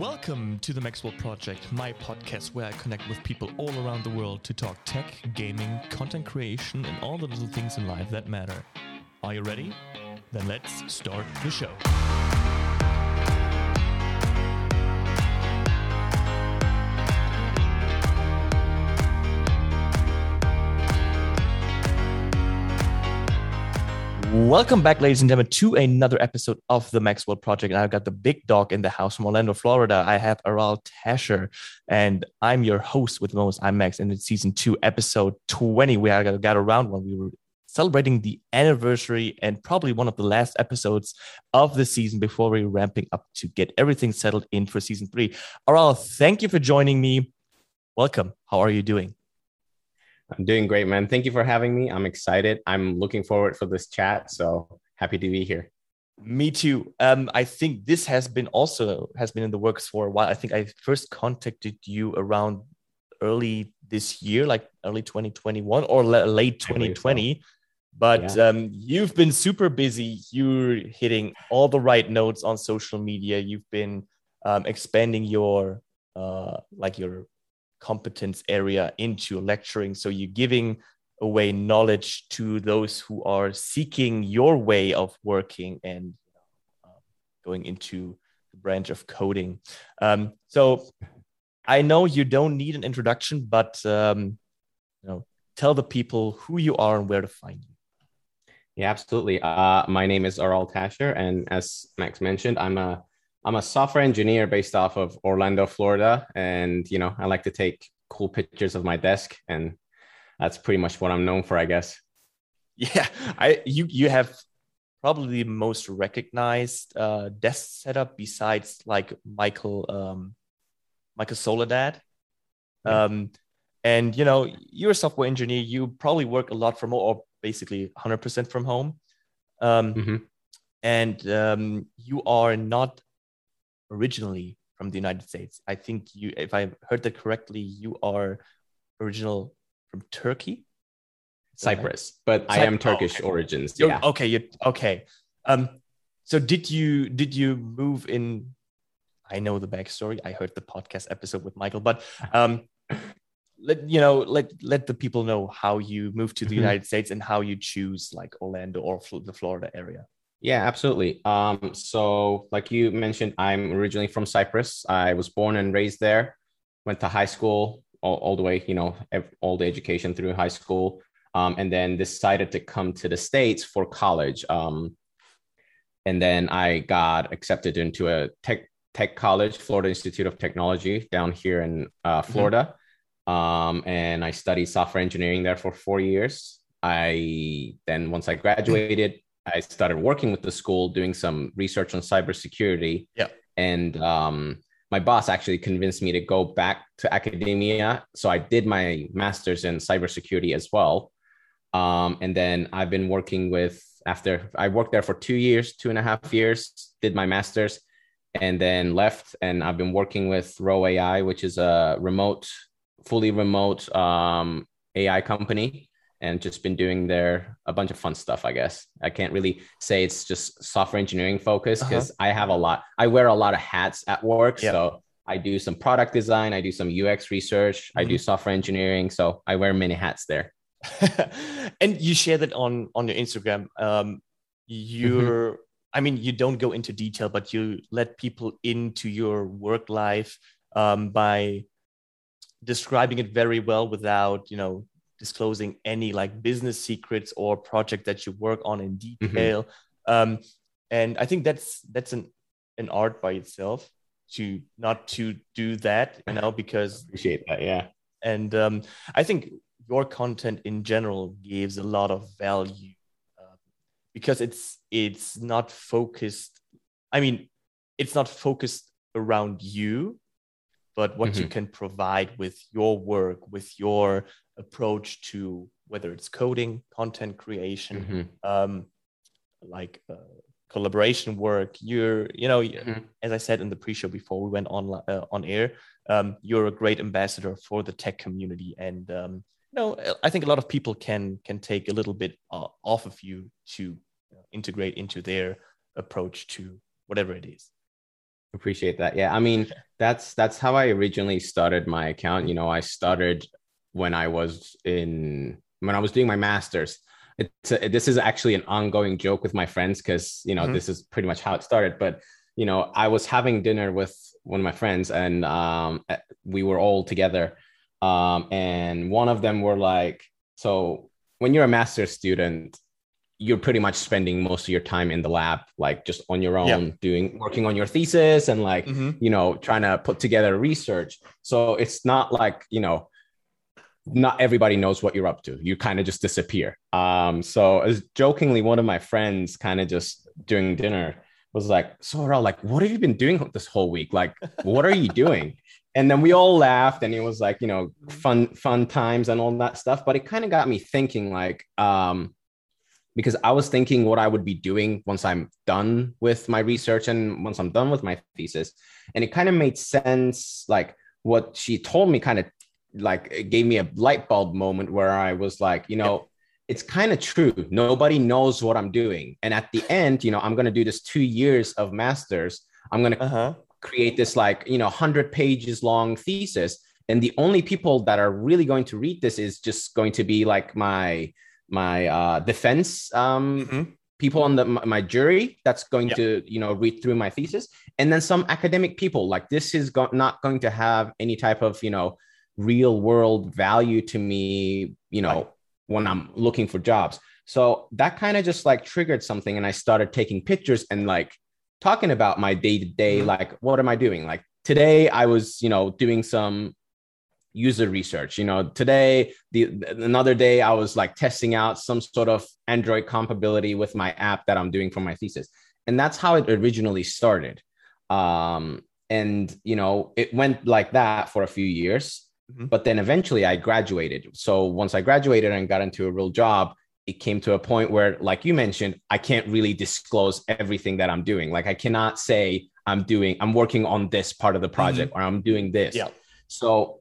Welcome to the Maxwell Project, my podcast where I connect with people all around the world to talk tech, gaming, content creation, and all the little things in life that matter. Are you ready? Then let's start the show. Welcome back, ladies and gentlemen, to another episode of the Maxwell Project. And I've got the big dog in the house from Orlando, Florida. I have Aral Tasher, and I'm your host with the most. I'm Max, and it's season two, episode 20. We got, got around when we were celebrating the anniversary and probably one of the last episodes of the season before we're ramping up to get everything settled in for season three. Aral, thank you for joining me. Welcome. How are you doing? I'm doing great, man. Thank you for having me. I'm excited. I'm looking forward for this chat. So happy to be here. Me too. Um, I think this has been also has been in the works for a while. I think I first contacted you around early this year, like early 2021 or late 2020. So. But yeah. um, you've been super busy. You're hitting all the right notes on social media. You've been um, expanding your uh, like your competence area into lecturing. So you're giving away knowledge to those who are seeking your way of working and uh, going into the branch of coding. Um, so I know you don't need an introduction, but um, you know, tell the people who you are and where to find you. Yeah, absolutely. Uh, my name is Aral Tasher, and as Max mentioned, I'm a I'm a software engineer based off of Orlando, Florida, and you know I like to take cool pictures of my desk, and that's pretty much what I'm known for, I guess. Yeah, I you you have probably the most recognized uh, desk setup besides like Michael um, Michael Soledad. Um, and you know you're a software engineer. You probably work a lot from home, or basically 100% from home. Um, mm-hmm. And um, you are not originally from the United States. I think you, if I heard that correctly, you are original from Turkey, Cyprus, but Cy- I am Turkish oh, okay. origins. You're, yeah. Okay. You okay. Um. So did you did you move in? I know the backstory. I heard the podcast episode with Michael, but um, let you know let let the people know how you moved to the mm-hmm. United States and how you choose like Orlando or the Florida area. Yeah, absolutely. Um, so, like you mentioned, I'm originally from Cyprus. I was born and raised there. Went to high school all, all the way, you know, all the education through high school, um, and then decided to come to the states for college. Um, and then I got accepted into a tech tech college, Florida Institute of Technology, down here in uh, mm-hmm. Florida. Mm-hmm. Um, and I studied software engineering there for four years. I then once I graduated. I started working with the school doing some research on cybersecurity. Yeah. And um, my boss actually convinced me to go back to academia. So I did my master's in cybersecurity as well. Um, and then I've been working with, after I worked there for two years, two and a half years, did my master's, and then left. And I've been working with Row AI, which is a remote, fully remote um, AI company and just been doing there a bunch of fun stuff i guess i can't really say it's just software engineering focus because uh-huh. i have a lot i wear a lot of hats at work yep. so i do some product design i do some ux research mm-hmm. i do mm-hmm. software engineering so i wear many hats there and you share that on on your instagram um you're mm-hmm. i mean you don't go into detail but you let people into your work life um, by describing it very well without you know disclosing any like business secrets or project that you work on in mm-hmm. detail. Mm-hmm. Um, and I think that's that's an an art by itself to not to do that, you know, because appreciate that, yeah. And um, I think your content in general gives a lot of value uh, because it's it's not focused. I mean, it's not focused around you, but what mm-hmm. you can provide with your work, with your approach to whether it's coding, content creation, mm-hmm. um, like uh, collaboration work. You're, you know, mm-hmm. as I said in the pre-show before we went on uh, on air, um, you're a great ambassador for the tech community, and um, you know, I think a lot of people can can take a little bit uh, off of you to integrate into their approach to whatever it is. Appreciate that. Yeah, I mean, that's that's how I originally started my account. You know, I started when I was in when I was doing my masters. It's a, this is actually an ongoing joke with my friends because you know mm-hmm. this is pretty much how it started. But you know, I was having dinner with one of my friends, and um, we were all together, um, and one of them were like, "So when you're a master's student, you're pretty much spending most of your time in the lab like just on your own yeah. doing working on your thesis and like mm-hmm. you know trying to put together research so it's not like you know not everybody knows what you're up to you kind of just disappear um so as jokingly one of my friends kind of just during dinner was like sort of like what have you been doing this whole week like what are you doing and then we all laughed and it was like you know fun fun times and all that stuff but it kind of got me thinking like um because I was thinking what I would be doing once I'm done with my research and once I'm done with my thesis. And it kind of made sense. Like what she told me kind of like it gave me a light bulb moment where I was like, you know, it's kind of true. Nobody knows what I'm doing. And at the end, you know, I'm going to do this two years of masters. I'm going to uh-huh. create this like, you know, 100 pages long thesis. And the only people that are really going to read this is just going to be like my, my uh, defense um, mm-hmm. people on the my jury that's going yep. to you know read through my thesis and then some academic people like this is go- not going to have any type of you know real world value to me you know right. when i'm looking for jobs. So that kind of just like triggered something and i started taking pictures and like talking about my day to day like what am i doing? Like today i was you know doing some user research you know today the another day i was like testing out some sort of android compatibility with my app that i'm doing for my thesis. And that's how it originally started. Um, and you know it went like that for a few years mm-hmm. but then eventually i graduated so once i graduated and got into a real job it came to a point where like you mentioned i can't really disclose everything that i'm doing like i cannot say i'm doing i'm working on this part of the project mm-hmm. or i'm doing this yeah so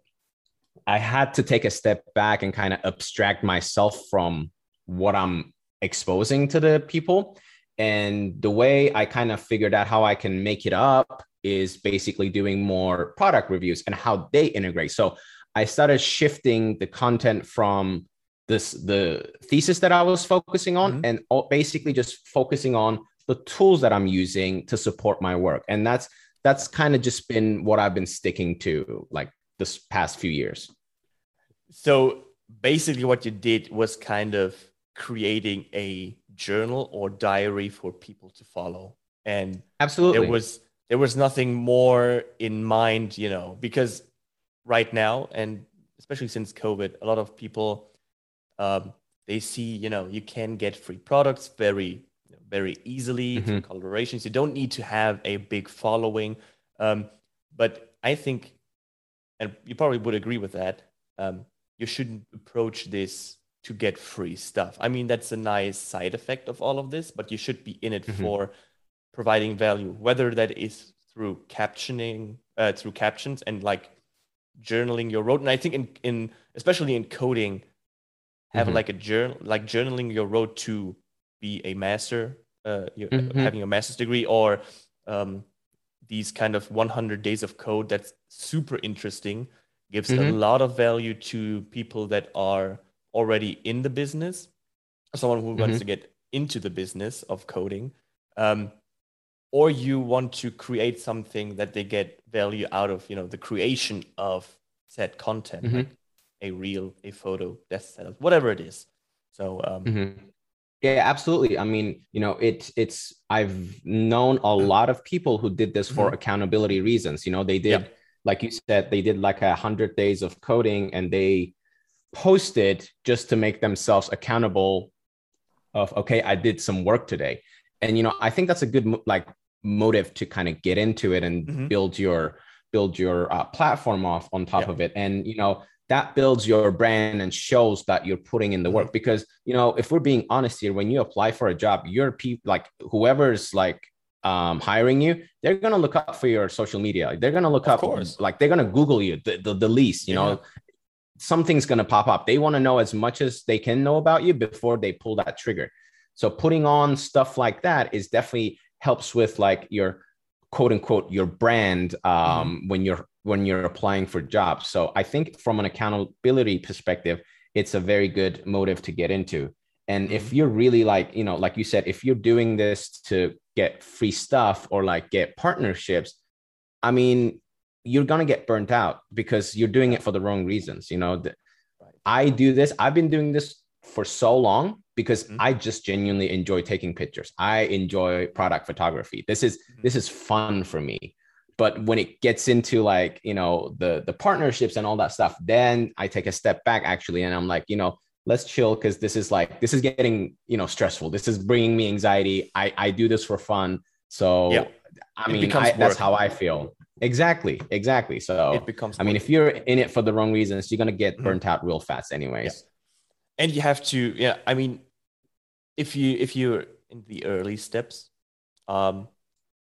I had to take a step back and kind of abstract myself from what I'm exposing to the people. And the way I kind of figured out how I can make it up is basically doing more product reviews and how they integrate. So I started shifting the content from this the thesis that I was focusing on mm-hmm. and basically just focusing on the tools that I'm using to support my work. And that's that's kind of just been what I've been sticking to like this past few years. So basically, what you did was kind of creating a journal or diary for people to follow, and absolutely, it was there was nothing more in mind, you know, because right now, and especially since COVID, a lot of people um, they see, you know, you can get free products very very easily mm-hmm. through collaborations. You don't need to have a big following, um, but I think, and you probably would agree with that. Um, you shouldn't approach this to get free stuff. I mean, that's a nice side effect of all of this, but you should be in it mm-hmm. for providing value, whether that is through captioning, uh, through captions and like journaling your road. And I think in, in especially in coding, having mm-hmm. like a journal, like journaling your road to be a master, uh, mm-hmm. having a master's degree, or um, these kind of 100 days of code that's super interesting gives mm-hmm. a lot of value to people that are already in the business, someone who mm-hmm. wants to get into the business of coding, um, or you want to create something that they get value out of, you know, the creation of said content, mm-hmm. like a reel, a photo, desk setup, whatever it is. So um, mm-hmm. Yeah, absolutely. I mean, you know, it's it's I've known a lot of people who did this for mm-hmm. accountability reasons. You know, they did yep like you said, they did like a hundred days of coding and they posted just to make themselves accountable of okay, I did some work today. And you know, I think that's a good like motive to kind of get into it and mm-hmm. build your build your uh, platform off on top yeah. of it. And you know, that builds your brand and shows that you're putting in the work mm-hmm. because you know if we're being honest here when you apply for a job your people like whoever's like um, hiring you, they're gonna look up for your social media. They're gonna look of up, course. like they're gonna Google you the, the, the least. You yeah. know, something's gonna pop up. They want to know as much as they can know about you before they pull that trigger. So putting on stuff like that is definitely helps with like your quote unquote your brand um, mm-hmm. when you're when you're applying for jobs. So I think from an accountability perspective, it's a very good motive to get into. And mm-hmm. if you're really like, you know, like you said, if you're doing this to get free stuff or like get partnerships, I mean, you're gonna get burnt out because you're doing it for the wrong reasons. You know, I do this. I've been doing this for so long because mm-hmm. I just genuinely enjoy taking pictures. I enjoy product photography. This is mm-hmm. this is fun for me. But when it gets into like you know the the partnerships and all that stuff, then I take a step back actually, and I'm like, you know, let's chill because this is like this is getting you know stressful. This is bringing me anxiety. I I do this for fun. So yeah. I mean, I, that's how I feel. Exactly, exactly. So it becomes. I mean, if you're in it for the wrong reasons, you're gonna get mm-hmm. burnt out real fast, anyways. Yeah. And you have to, yeah. I mean, if you if you're in the early steps, um,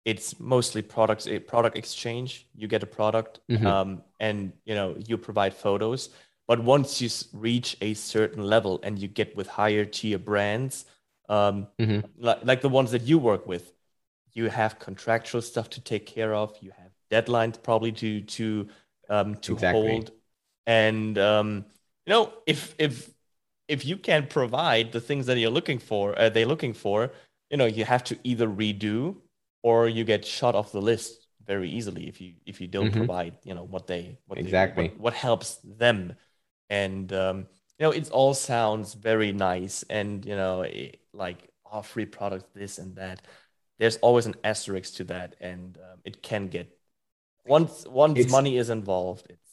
it's mostly products a product exchange. You get a product, mm-hmm. um, and you know you provide photos. But once you reach a certain level and you get with higher tier brands, um, mm-hmm. like, like the ones that you work with, you have contractual stuff to take care of. You have deadlines probably to to um, to exactly. hold, and um, you know if if if you can't provide the things that you're looking for, uh, they're looking for, you know, you have to either redo or you get shot off the list very easily if you if you don't mm-hmm. provide, you know, what they what exactly they, what, what, helps them, and um, you know, it all sounds very nice, and you know, it, like oh, free products, this and that. There's always an asterisk to that, and um, it can get once once it's, money is involved. It's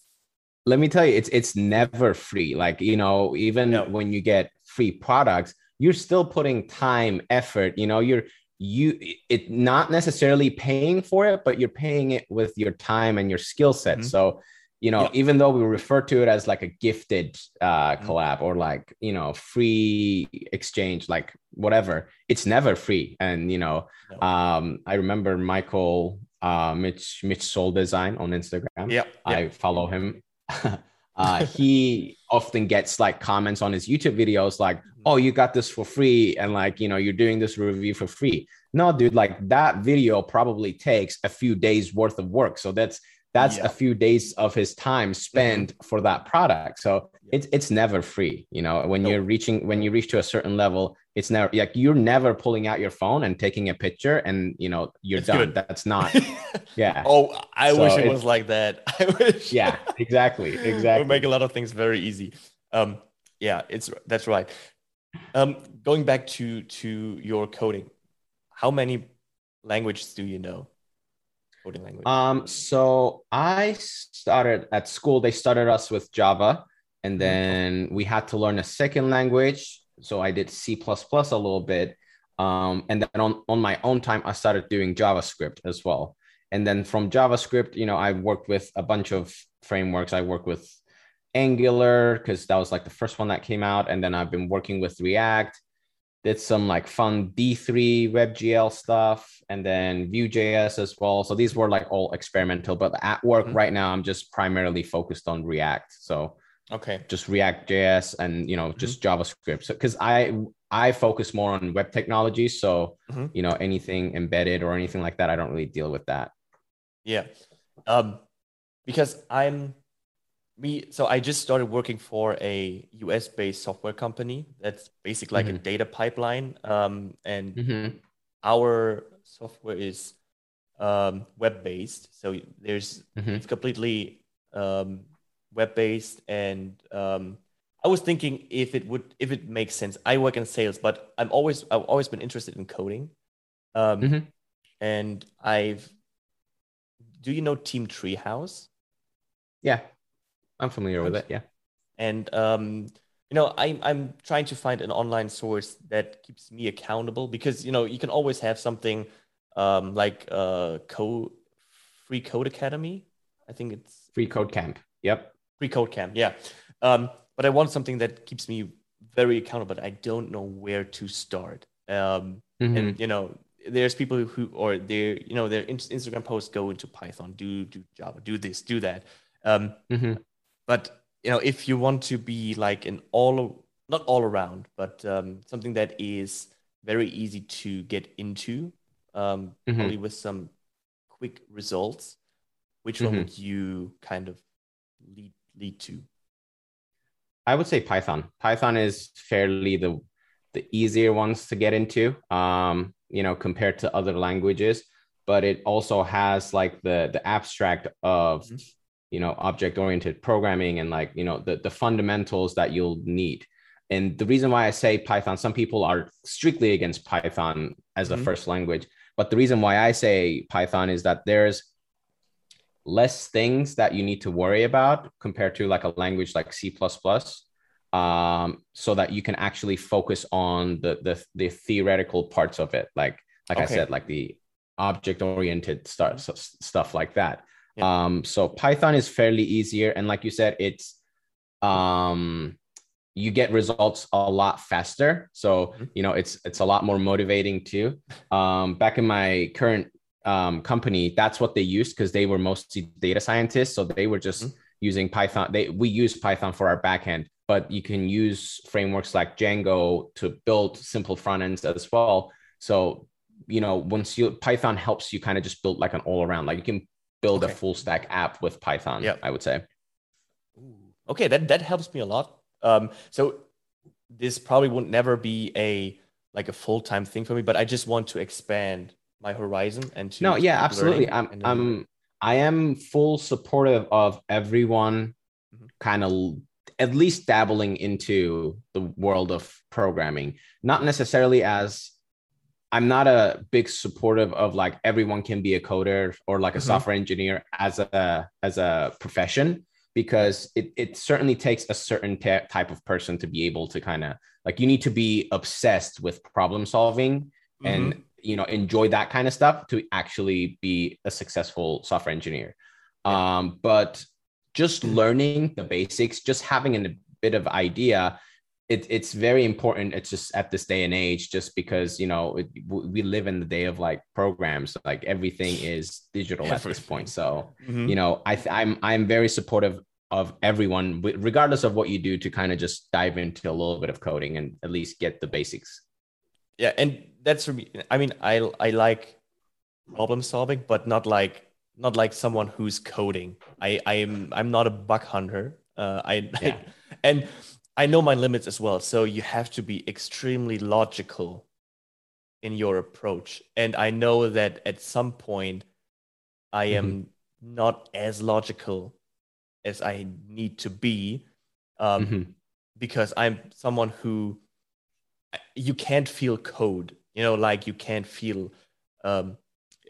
let me tell you, it's it's never free. Like you know, even when you get free products, you're still putting time, effort. You know, you're you it not necessarily paying for it, but you're paying it with your time and your skill set. Mm-hmm. So you know, yeah. even though we refer to it as like a gifted uh, mm-hmm. collab or like you know free exchange, like whatever, it's never free. And you know, no. um, I remember Michael uh, Mitch Mitch Soul Design on Instagram. Yeah, I follow him uh, he often gets like comments on his YouTube videos like. "Oh, you got this for free," and like, you know, you're doing this review for free. No, dude, like that video probably takes a few days worth of work. So that's that's yeah. a few days of his time spent mm-hmm. for that product. So it's it's never free. You know, when nope. you're reaching when you reach to a certain level, it's never like you're never pulling out your phone and taking a picture and you know you're it's done good. that's not yeah oh i so wish it was like that i wish yeah exactly exactly would make a lot of things very easy um yeah it's that's right um going back to to your coding how many languages do you know coding language um so i started at school they started us with java and mm-hmm. then we had to learn a second language so I did C++ plus a little bit. Um, and then on, on my own time, I started doing JavaScript as well. And then from JavaScript, you know, I worked with a bunch of frameworks. I worked with Angular because that was like the first one that came out. And then I've been working with React, did some like fun D3 WebGL stuff, and then Vue.js as well. So these were like all experimental. But at work mm-hmm. right now, I'm just primarily focused on React. So okay just react js and you know mm-hmm. just javascript So because i i focus more on web technology so mm-hmm. you know anything embedded or anything like that i don't really deal with that yeah um because i'm me so i just started working for a us based software company that's basically like mm-hmm. a data pipeline um and mm-hmm. our software is um web based so there's mm-hmm. it's completely um web based and um, I was thinking if it would if it makes sense. I work in sales, but I'm always I've always been interested in coding. Um, mm-hmm. and I've do you know Team Treehouse? Yeah. I'm familiar with it, yeah. And um, you know, I'm I'm trying to find an online source that keeps me accountable because you know you can always have something um, like uh, code free code academy. I think it's free code camp. Yep. Free code camp, yeah. Um, but I want something that keeps me very accountable. But I don't know where to start. Um, mm-hmm. And you know, there's people who, or their, you know, their Instagram posts go into Python, do do Java, do this, do that. Um, mm-hmm. But you know, if you want to be like an all, not all around, but um, something that is very easy to get into, um, mm-hmm. probably with some quick results, which Mhm. one would you kind of lead lead to? I would say Python. Python is fairly the the easier ones to get into, um, you know, compared to other languages. But it also has like the the abstract of, Mhm. You know, object oriented programming and like you know the the fundamentals that you'll need. And the reason why I say Python, some people are strictly against Python as a Mhm. first language, but the reason why I say Python is that there's less things that you need to worry about compared to like a language like C++. Um, so that you can actually focus on the the, the theoretical parts of it, like like I said, like the object oriented stuff stuff like that. Yeah. Um, so Python is fairly easier, and like you said, it's um you get results a lot faster so Mhm. you know it's it's a lot more motivating too um back in my current um company that's what they used because they were mostly data scientists so they were just Mhm. using python they we use python for our backend but you can use frameworks like django to build simple front ends as well so you know once you python helps you kind of just build like an all around like you can build Okay. a full stack app with python Yep. i would say Okay, that that helps me a lot. Um, so this probably would never be a like a full time thing for me, but I just want to expand my horizon and to no yeah absolutely i'm then- i'm i am full supportive of everyone Mhm. kind of at least dabbling into the world of programming not necessarily as i'm not a big supportive of like everyone can be a coder or like a Mhm. software engineer as a as a profession because it, it certainly takes a certain ta- type of person to be able to kind of like you need to be obsessed with problem solving Mhm. and you know enjoy that kind of stuff to actually be a successful software engineer Yeah. um but just learning the basics just having a bit of idea it, it's very important it's just at this day and age just because you know it, we live in the day of like programs like everything is digital at this point so Mhm. you know i th- i'm i'm very supportive of everyone regardless of what you do to kind of just dive into a little bit of coding and at least get the basics yeah, and that's for me. I mean, I I like problem solving, but not like not like someone who's coding. I I am I'm not a bug hunter. Uh, I, Yeah. and I know my limits as well. So you have to be extremely logical in your approach. And I know that at some point I am not as logical as I need to be. Um, Mhm. because I'm someone who you can't feel code, you know, like you can't feel um,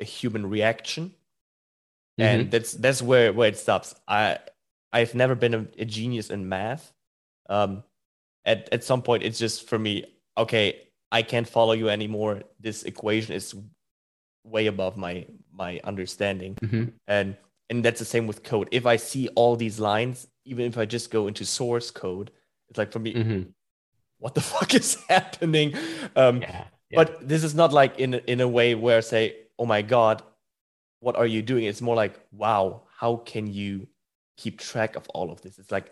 a human reaction, and that's that's where where it stops. I I've never been a, a genius in math. Um, at at some point, it's just for me. Okay, I can't follow you anymore. This equation is way above my my understanding Mhm. and and that's the same with code if i see all these lines even if i just go into source code it's like for me Mhm. what the fuck is happening um Yeah. yeah. but this is not like in in a way where I say oh my god what are you doing it's more like wow how can you keep track of all of this it's like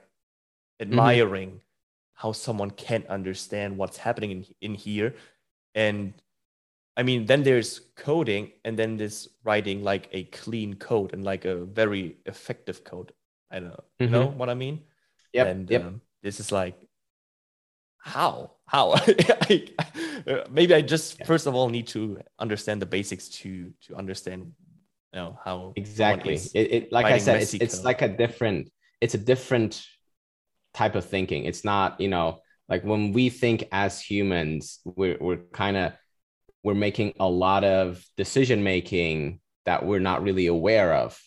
admiring how someone can understand what's happening in, in here and i mean then there's coding and then this writing like a clean code and like a very effective code i don't know you know what i mean Yep. and yep. um, this is like how how I, uh, maybe i just Yeah. first of all need to understand the basics to to understand you know how exactly. It, it like I said, it's it's like a different. It's a different type of thinking. It's not you know like when we think as humans, we're we're kind of we're making a lot of decision making that we're not really aware of.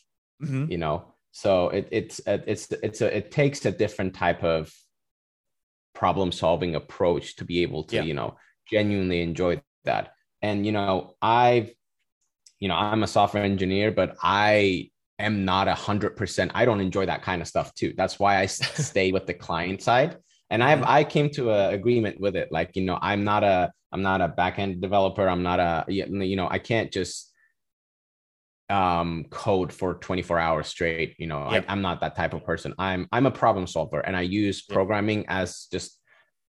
Mhm. you know so it, it's it's it's a it takes a different type of problem solving approach to be able to Yeah. you know genuinely enjoy that and you know i've you know i'm a software engineer but i am not a hundred percent i don't enjoy that kind of stuff too. That's why I stay with the client side. And i've i came to an agreement with it. Like you know i'm not a i'm not a back-end developer. I'm not a you know i can't just um code for 24 hours straight you know Yeah. I, i'm not that type of person. I'm i'm a problem solver and i use programming as just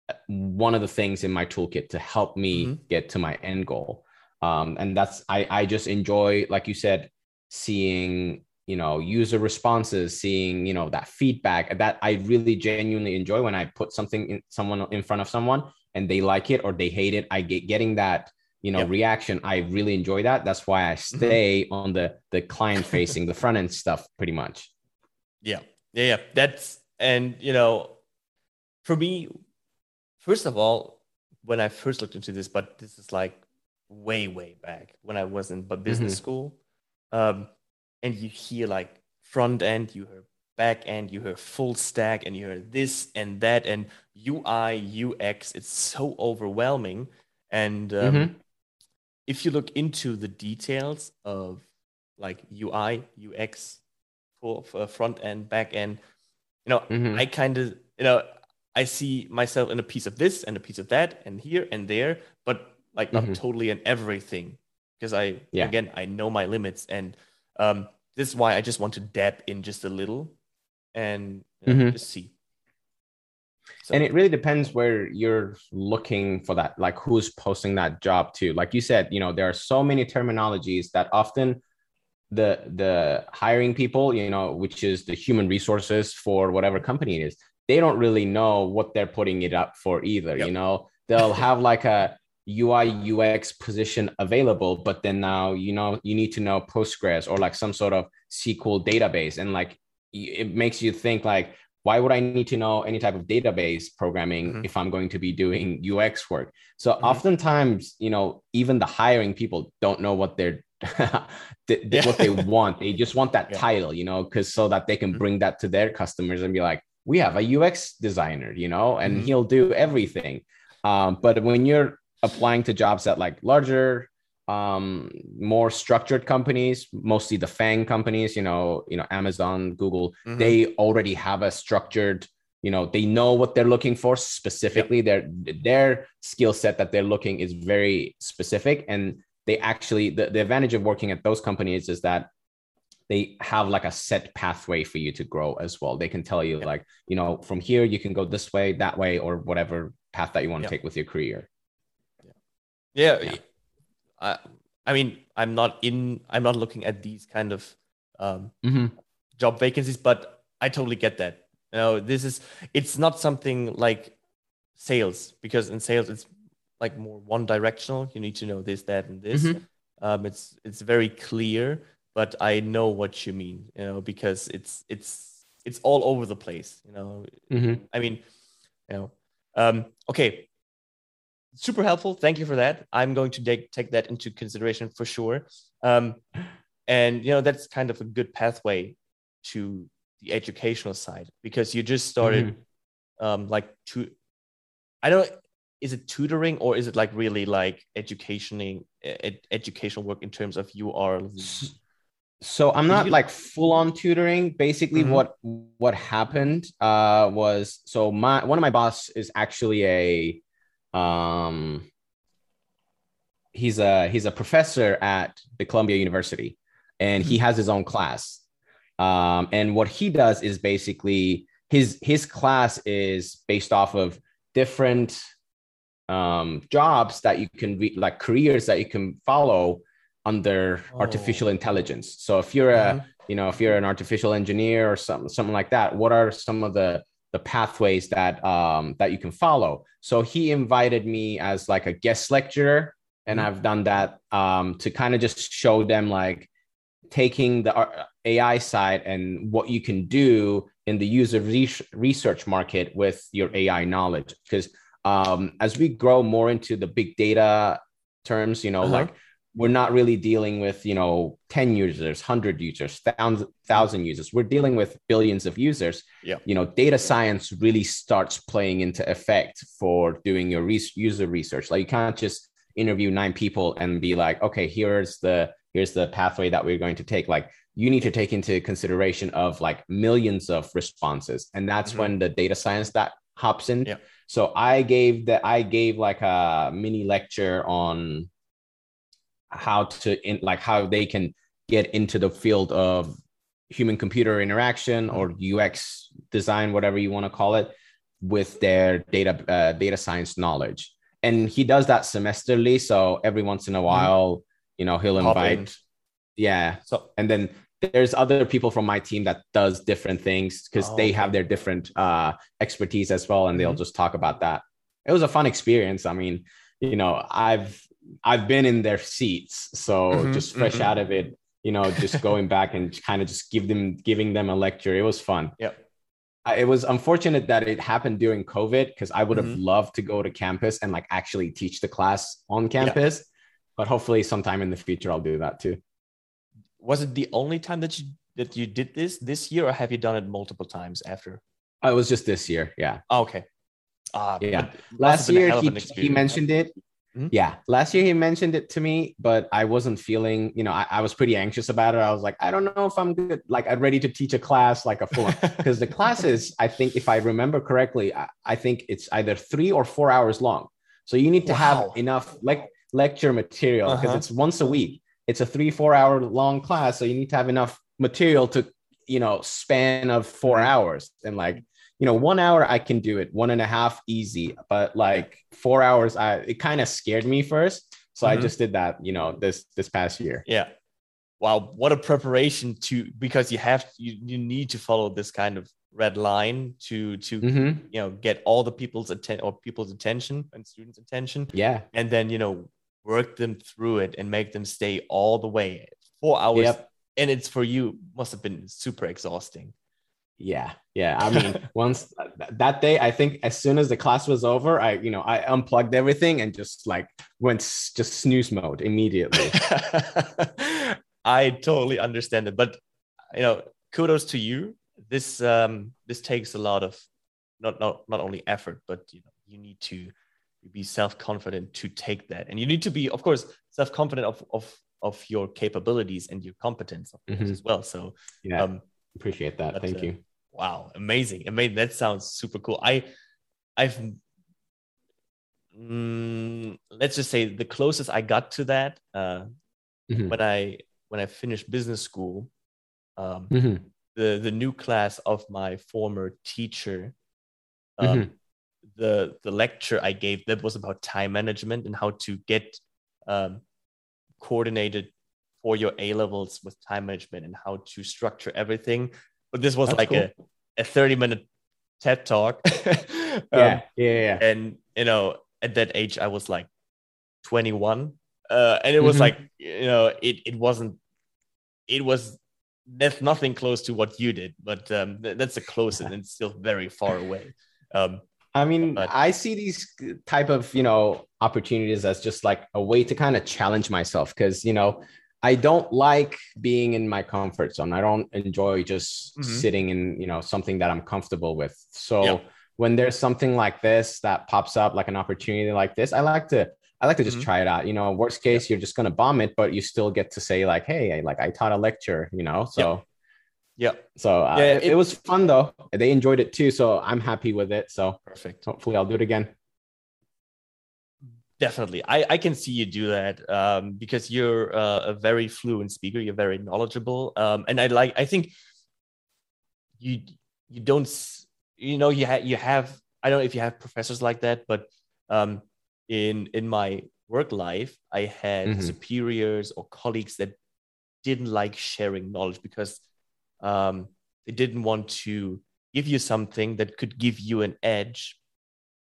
uh, one of the things in my toolkit to help me Mhm. get to my end goal. Um and that's i i just enjoy like you said seeing you know user responses seeing you know that feedback that i really genuinely enjoy when i put something in someone in front of someone and they like it or they hate it i get getting that you know yep. reaction i really enjoy that that's why i mm-hmm. stay mm-hmm. on the the client facing the front end stuff pretty much yeah yeah yeah that's and you know for me first of all when i first looked into this but this is like way way back when i was in business mm-hmm. school um and you hear like front end, you hear back end, you hear full stack, and you hear this and that, and UI, UX. It's so overwhelming. And um, mm-hmm. if you look into the details of like UI, UX for, for front end, back end, you know, mm-hmm. I kind of, you know, I see myself in a piece of this and a piece of that and here and there, but like not mm-hmm. totally in everything because I, yeah. again, I know my limits and um, this is why I just want to dab in just a little and you know, mm-hmm. just see. So. And it really depends where you're looking for that, like who's posting that job to. Like you said, you know, there are so many terminologies that often the the hiring people, you know, which is the human resources for whatever company it is, they don't really know what they're putting it up for either. Yep. You know, they'll have like a UI UX position available, but then now you know you need to know Postgres or like some sort of SQL database, and like it makes you think like, why would I need to know any type of database programming mm-hmm. if I'm going to be doing UX work? So mm-hmm. oftentimes, you know, even the hiring people don't know what they're yeah. what they want. They just want that yeah. title, you know, because so that they can mm-hmm. bring that to their customers and be like, we have a UX designer, you know, and mm-hmm. he'll do everything. Um, but when you're applying to jobs at like larger um more structured companies mostly the fang companies you know you know amazon google mm-hmm. they already have a structured you know they know what they're looking for specifically yep. their their skill set that they're looking is very specific and they actually the, the advantage of working at those companies is that they have like a set pathway for you to grow as well they can tell you yep. like you know from here you can go this way that way or whatever path that you want to yep. take with your career yeah, yeah. I, I mean, I'm not in. I'm not looking at these kind of um, mm-hmm. job vacancies, but I totally get that. You know, this is. It's not something like sales because in sales it's like more one directional. You need to know this, that, and this. Mm-hmm. Um, it's it's very clear, but I know what you mean. You know, because it's it's it's all over the place. You know, mm-hmm. I mean, you know. Um, okay, super helpful. Thank you for that. I'm going to take, take that into consideration for sure. Um, and you know that's kind of a good pathway to the educational side because you just started mm-hmm. um, like to I don't is it tutoring or is it like really like educationing ed- educational work in terms of you are so i'm not you... like full on tutoring basically mm-hmm. what what happened uh was so my one of my boss is actually a um, he's a he's a professor at the Columbia University, and he has his own class. Um, and what he does is basically his his class is based off of different um, jobs that you can read, like careers that you can follow under oh. artificial intelligence. So if you're a mm-hmm. you know if you're an artificial engineer or something something like that, what are some of the the pathways that um, that you can follow. So he invited me as like a guest lecturer, and mm-hmm. I've done that um, to kind of just show them like taking the uh, AI side and what you can do in the user research market with your AI knowledge. Because um, as we grow more into the big data terms, you know, uh-huh. like we're not really dealing with you know 10 users 100 users 1000 users. We're dealing with billions of users. Yeah. You know data science really starts playing into effect for doing your re- user research. Like you can't just interview nine people and be like okay here's the here's the pathway that we're going to take. Like you need to take into consideration of like millions of responses. And that's mm-hmm. when the data science that hops in. Yeah. so i gave that i gave like a mini lecture on how to in, like how they can get into the field of human computer interaction or UX design, whatever you want to call it, with their data uh, data science knowledge. And he does that semesterly, so every once in a mm-hmm. while, you know, he'll invite yeah. So And then there's other people from my team that does different things because Oh, they have their different uh expertise as well and they'll Mhm. just talk about that it was a fun experience i mean you know i've i've been in their seats so Mhm, just fresh mhm. out of it you know just going back and kind of just give them giving them a lecture it was fun Yep. I- it was unfortunate that it happened during covid because i would have Mhm. loved to go to campus and like actually teach the class on campus but hopefully sometime in the future i'll do that too was it the only time that you that you did this this year, or have you done it multiple times after? Oh, it was just this year yeah Oh, okay. Ah, Yeah. but it must last have been a year he, he mentioned it Mhm. yeah last year he mentioned it to me but i wasn't feeling you know I, I was pretty anxious about it i was like i don't know if i'm good like i'm ready to teach a class like a full because the classes i think if i remember correctly I, I think it's either three or four hours long so you need to Wow. have enough like lecture material because Uh-huh. it's once a week it's a three four hour long class so you need to have enough material to you know span of 4 Mhm. hours and like you know one hour i can do it one and a half easy but like four hours i it kind of scared me first. So i Mhm. just did that you know this this past year. Yeah. Wow, what a preparation to because you have you, you need to follow this kind of red line to to hmm you know get all the people's attention or people's attention and students' attention. Yeah. And then you know work them through it and make them stay all the way. Four hours Yep. and it's for you must have been super exhausting yeah yeah i mean once that day i think as soon as the class was over i you know i unplugged everything and just like went s- just snooze mode immediately I totally understand it, but you know, kudos to you. This um this takes a lot of not not not only effort, but you know, you need to be self confident to take that, and you need to be, of course, self confident of of of your capabilities and your competence, Mhm. as well. So, yeah um, appreciate that but, thank uh, you wow, amazing, amazing. That sounds super cool. I I've mm, let's just say the closest I got to that uh, Mhm. when I when I finished business school, um, Mhm. the the new class of my former teacher, um, Mhm. the the lecture I gave that was about time management and how to get um, coordinated for your A levels with time management and how to structure everything. But this was That's like a, a 30 minute TED talk. Um, yeah yeah yeah and you know at that age i was like 21 uh and it was Mhm. like you know it it wasn't it was that's nothing close to what you did but um th- that's the closest and still very far away um I mean, But- I see these type of you know opportunities as just like a way to kind of challenge myself because you know I don't like being in my comfort zone. I don't enjoy just Mhm. sitting in you know something that I'm comfortable with. So when there's something like this that pops up, like an opportunity like this, I like to I like to just Mhm. try it out. You know, worst case, you're just gonna bomb it, but you still get to say like, hey, I, like I taught a lecture. You know, so. yeah So uh, Yeah, it- it was fun though. They enjoyed it too, so I'm happy with it. So perfect hopefully I'll do it again. Definitely i i can see you do that um because you're uh, a very fluent speaker you're very knowledgeable um and i like i think you you don't you know you have you have i don't know if you have professors like that but um in in my work life i had Mhm. superiors or colleagues that didn't like sharing knowledge because um they didn't want to give you something that could give you an edge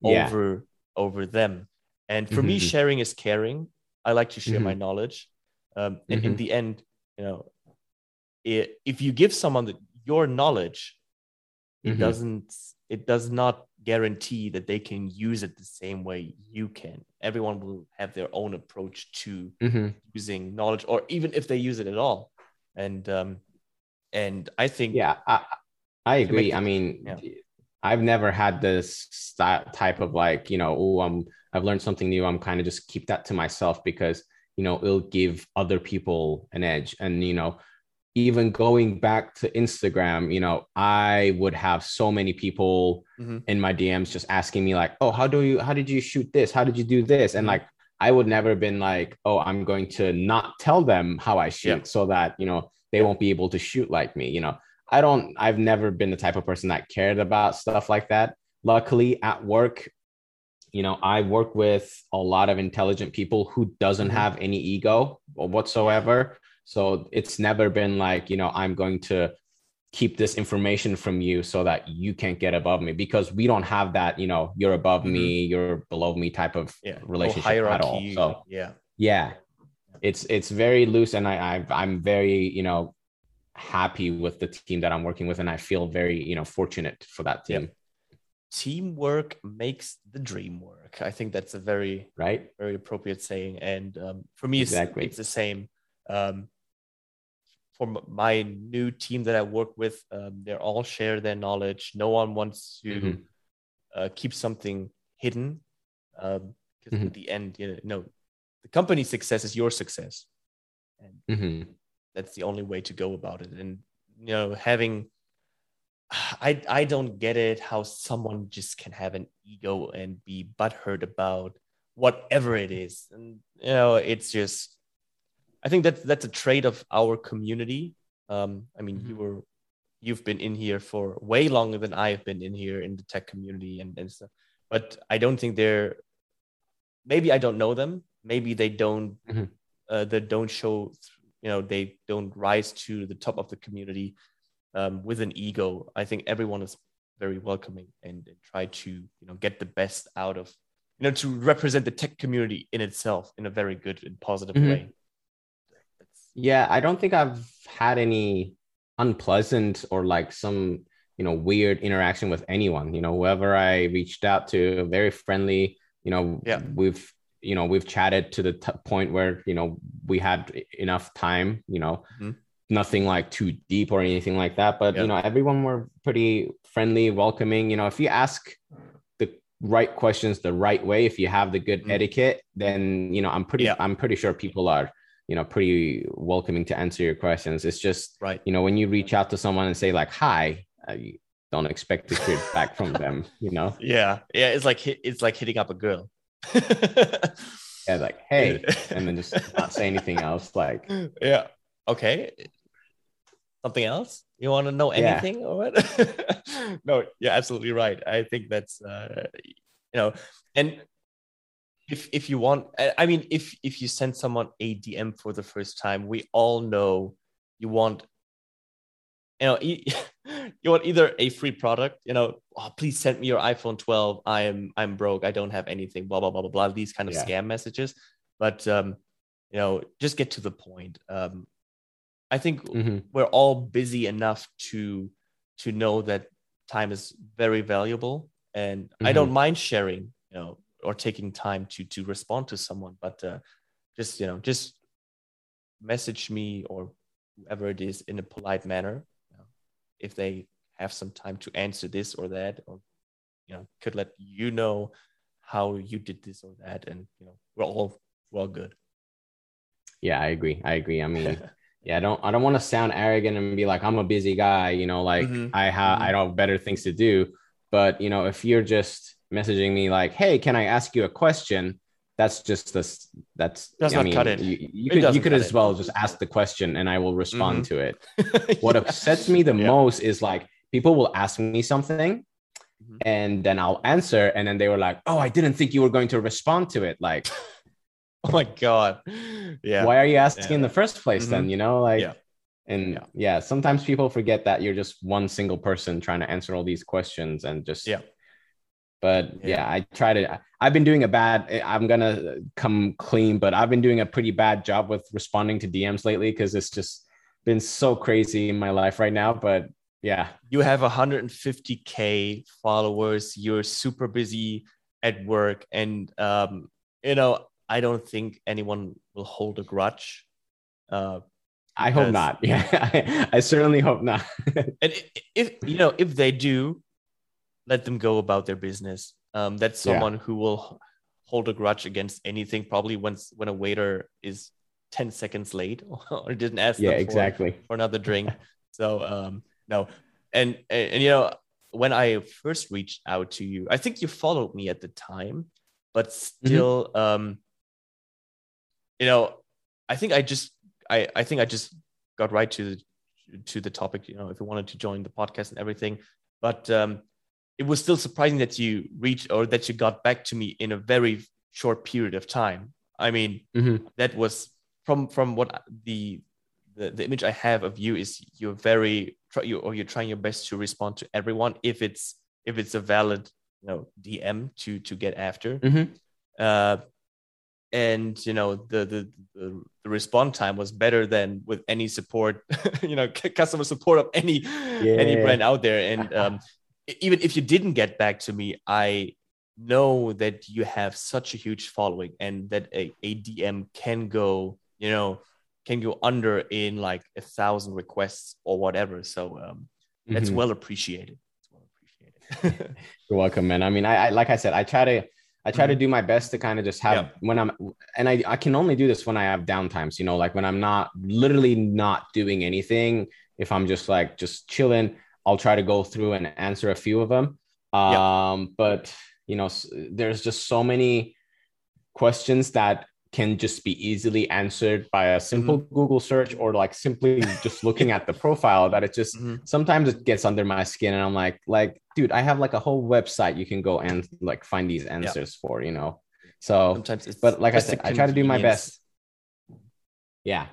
Yeah. over over them and for me Mhm. sharing is caring i like to share my knowledge um, and in Mhm. the end you know i if you give someone the, your knowledge it Mhm. doesn't it does not guarantee that they can use it the same way you can everyone will have their own approach to Mhm. using knowledge or even if they use it at all and um and i think Yeah, I, I agree. I mean, yeah. I've never had this type of like, you know, oh, I'm I've learned something new. I'm kind of just keep that to myself because you know it'll give other people an edge. And you know, even going back to Instagram, you know, I would have so many people Mhm. in my DMs just asking me like, oh, how do you how did you shoot this? How did you do this? And Mhm. like I would never have been like, oh, I'm going to not tell them how I shoot Yeah. so that you know they won't be able to shoot like me. You know, I don't, I've never been the type of person that cared about stuff like that. Luckily at work, you know, I work with a lot of intelligent people who doesn't Mhm. have any ego or whatsoever. So it's never been like, you know, I'm going to keep this information from you so that you can't get above me because we don't have that, you know, you're above mm-hmm. me, you're below me type of yeah. relationship at all. So yeah. Yeah. It's it's very loose and I, I I'm very, you know, happy with the team that I'm working with and I feel very, you know, fortunate for that team. Teamwork makes the dream work. I think that's a very right, very appropriate saying. And um, for me, exactly. it's, it's the same. Um, for my new team that I work with, um, they all share their knowledge. No one wants to mm-hmm. uh, keep something hidden because um, mm-hmm. at the end, you know, the company's success is your success, and mm-hmm. That's the only way to go about it. And you know, having I I don't get it how someone just can have an ego and be butthurt about whatever it is, and you know, it's just I think that's that's a trait of our community. Um, I mean, mm-hmm. you were you've been in here for way longer than I've been in here in the tech community and, and stuff. But I don't think they're maybe I don't know them. Maybe they don't mm-hmm. uh, they don't show you know they don't rise to the top of the community um, with an ego. I think everyone is very welcoming and, and try to you know get the best out of you know to represent the tech community in itself in a very good and positive mm-hmm. way. Yeah, I don't think I've had any unpleasant or like some you know weird interaction with anyone. You know, whoever I reached out to, very friendly. You know, yeah, we've you know we've chatted to the t- point where you know we had enough time. You know. Mm-hmm. Nothing like too deep or anything like that, but you know, everyone were pretty friendly, welcoming. You know, if you ask the right questions the right way, if you have the good mm-hmm. etiquette, then you know, I'm pretty, yeah. I'm pretty sure people are you know pretty welcoming to answer your questions it's just right you know when you reach out to someone and say like hi uh, you don't expect to hear back from them you know yeah yeah it's like it's like hitting up a girl yeah like hey and then just not say anything else like yeah. Okay. Something else? You want to know anything yeah. or what? No you're absolutely right. I think that's uh you know and if if you want i mean if if you send someone a dm for the first time we all know you want you know you, you want either a free product you know oh, please send me your iphone 12 i am i'm broke i don't have anything blah blah blah blah blah these kind of yeah. scam messages but um you know just get to the point um i think mm-hmm. we're all busy enough to to know that time is very valuable and mm-hmm. i don't mind sharing you know or taking time to to respond to someone but uh, just you know just message me or whoever it is in a polite manner if they have some time to answer this or that or you know could let you know how you did this or that and you know we're all well good yeah i agree i agree i mean yeah i don't i don't want to sound arrogant and be like i'm a busy guy you know like mm-hmm. i have mm-hmm. i don't have better things to do but you know if you're just messaging me like, "Hey, can I ask you a question?" That's just this. That's does I not mean, cut it. You, you it could you could as well it. just ask the question and I will respond mm-hmm. to it. What yeah. upsets me the yeah. most is like people will ask me something mm-hmm. and then I'll answer and then they were like, "Oh, I didn't think you were going to respond to it." Like, oh my god, yeah. Why are you asking yeah. in the first place? Mm-hmm. Then you know, like. And yeah. yeah, sometimes people forget that you're just one single person trying to answer all these questions and just yeah but yeah. yeah. I try to. I've been doing a bad. I'm gonna come clean, but I've been doing a pretty bad job with responding to DMs lately because it's just been so crazy in my life right now. But yeah, you have 150k followers. You're super busy at work, and um, you know I don't think anyone will hold a grudge. Uh, I hope not. Yeah, I, I certainly hope not. and if you know if they do, let them go about their business. Um, that's someone yeah. who will hold a grudge against anything. Probably once when a waiter is ten seconds late or didn't ask yeah, them for, exactly. for another drink. so um, no, and, and and you know when I first reached out to you, I think you followed me at the time, but mm-hmm. still, mm-hmm. um, you know, I think I just I I think I just got right to the to the topic. You know, if you wanted to join the podcast and everything, but um, it was still surprising that you reached or that you got back to me in a very short period of time. I mean, mm-hmm. that was from from what the the, the image I have of you is you're very you or you're trying your best to respond to everyone if it's if it's a valid you know DM to to get after. Mhm. Uh, and you know the, the the response time was better than with any support, you know, customer support of any any brand out there. And um, even if you didn't get back to me, I know that you have such a huge following and that a, a DM can go, you know, can go under in like a thousand requests or whatever. So um, that's Mhm. well appreciated. It's well appreciated. You're welcome, man. I mean, I, I like I said, I try to I try to do my best to kind of just have Yeah. when I'm and I, I can only do this when I have downtimes, you know, like when I'm not literally not doing anything. If I'm just like just chilling, I'll try to go through and answer a few of them. Um, Yeah. but you know, there's just so many questions that can just be easily answered by a simple Google search or like simply just looking at the profile that it just Mhm. sometimes it gets under my skin and I'm like, like, dude, I have like a whole website you can go and like find these answers for, you know. So Sometimes it's but like I said, I try to do my best. Yeah.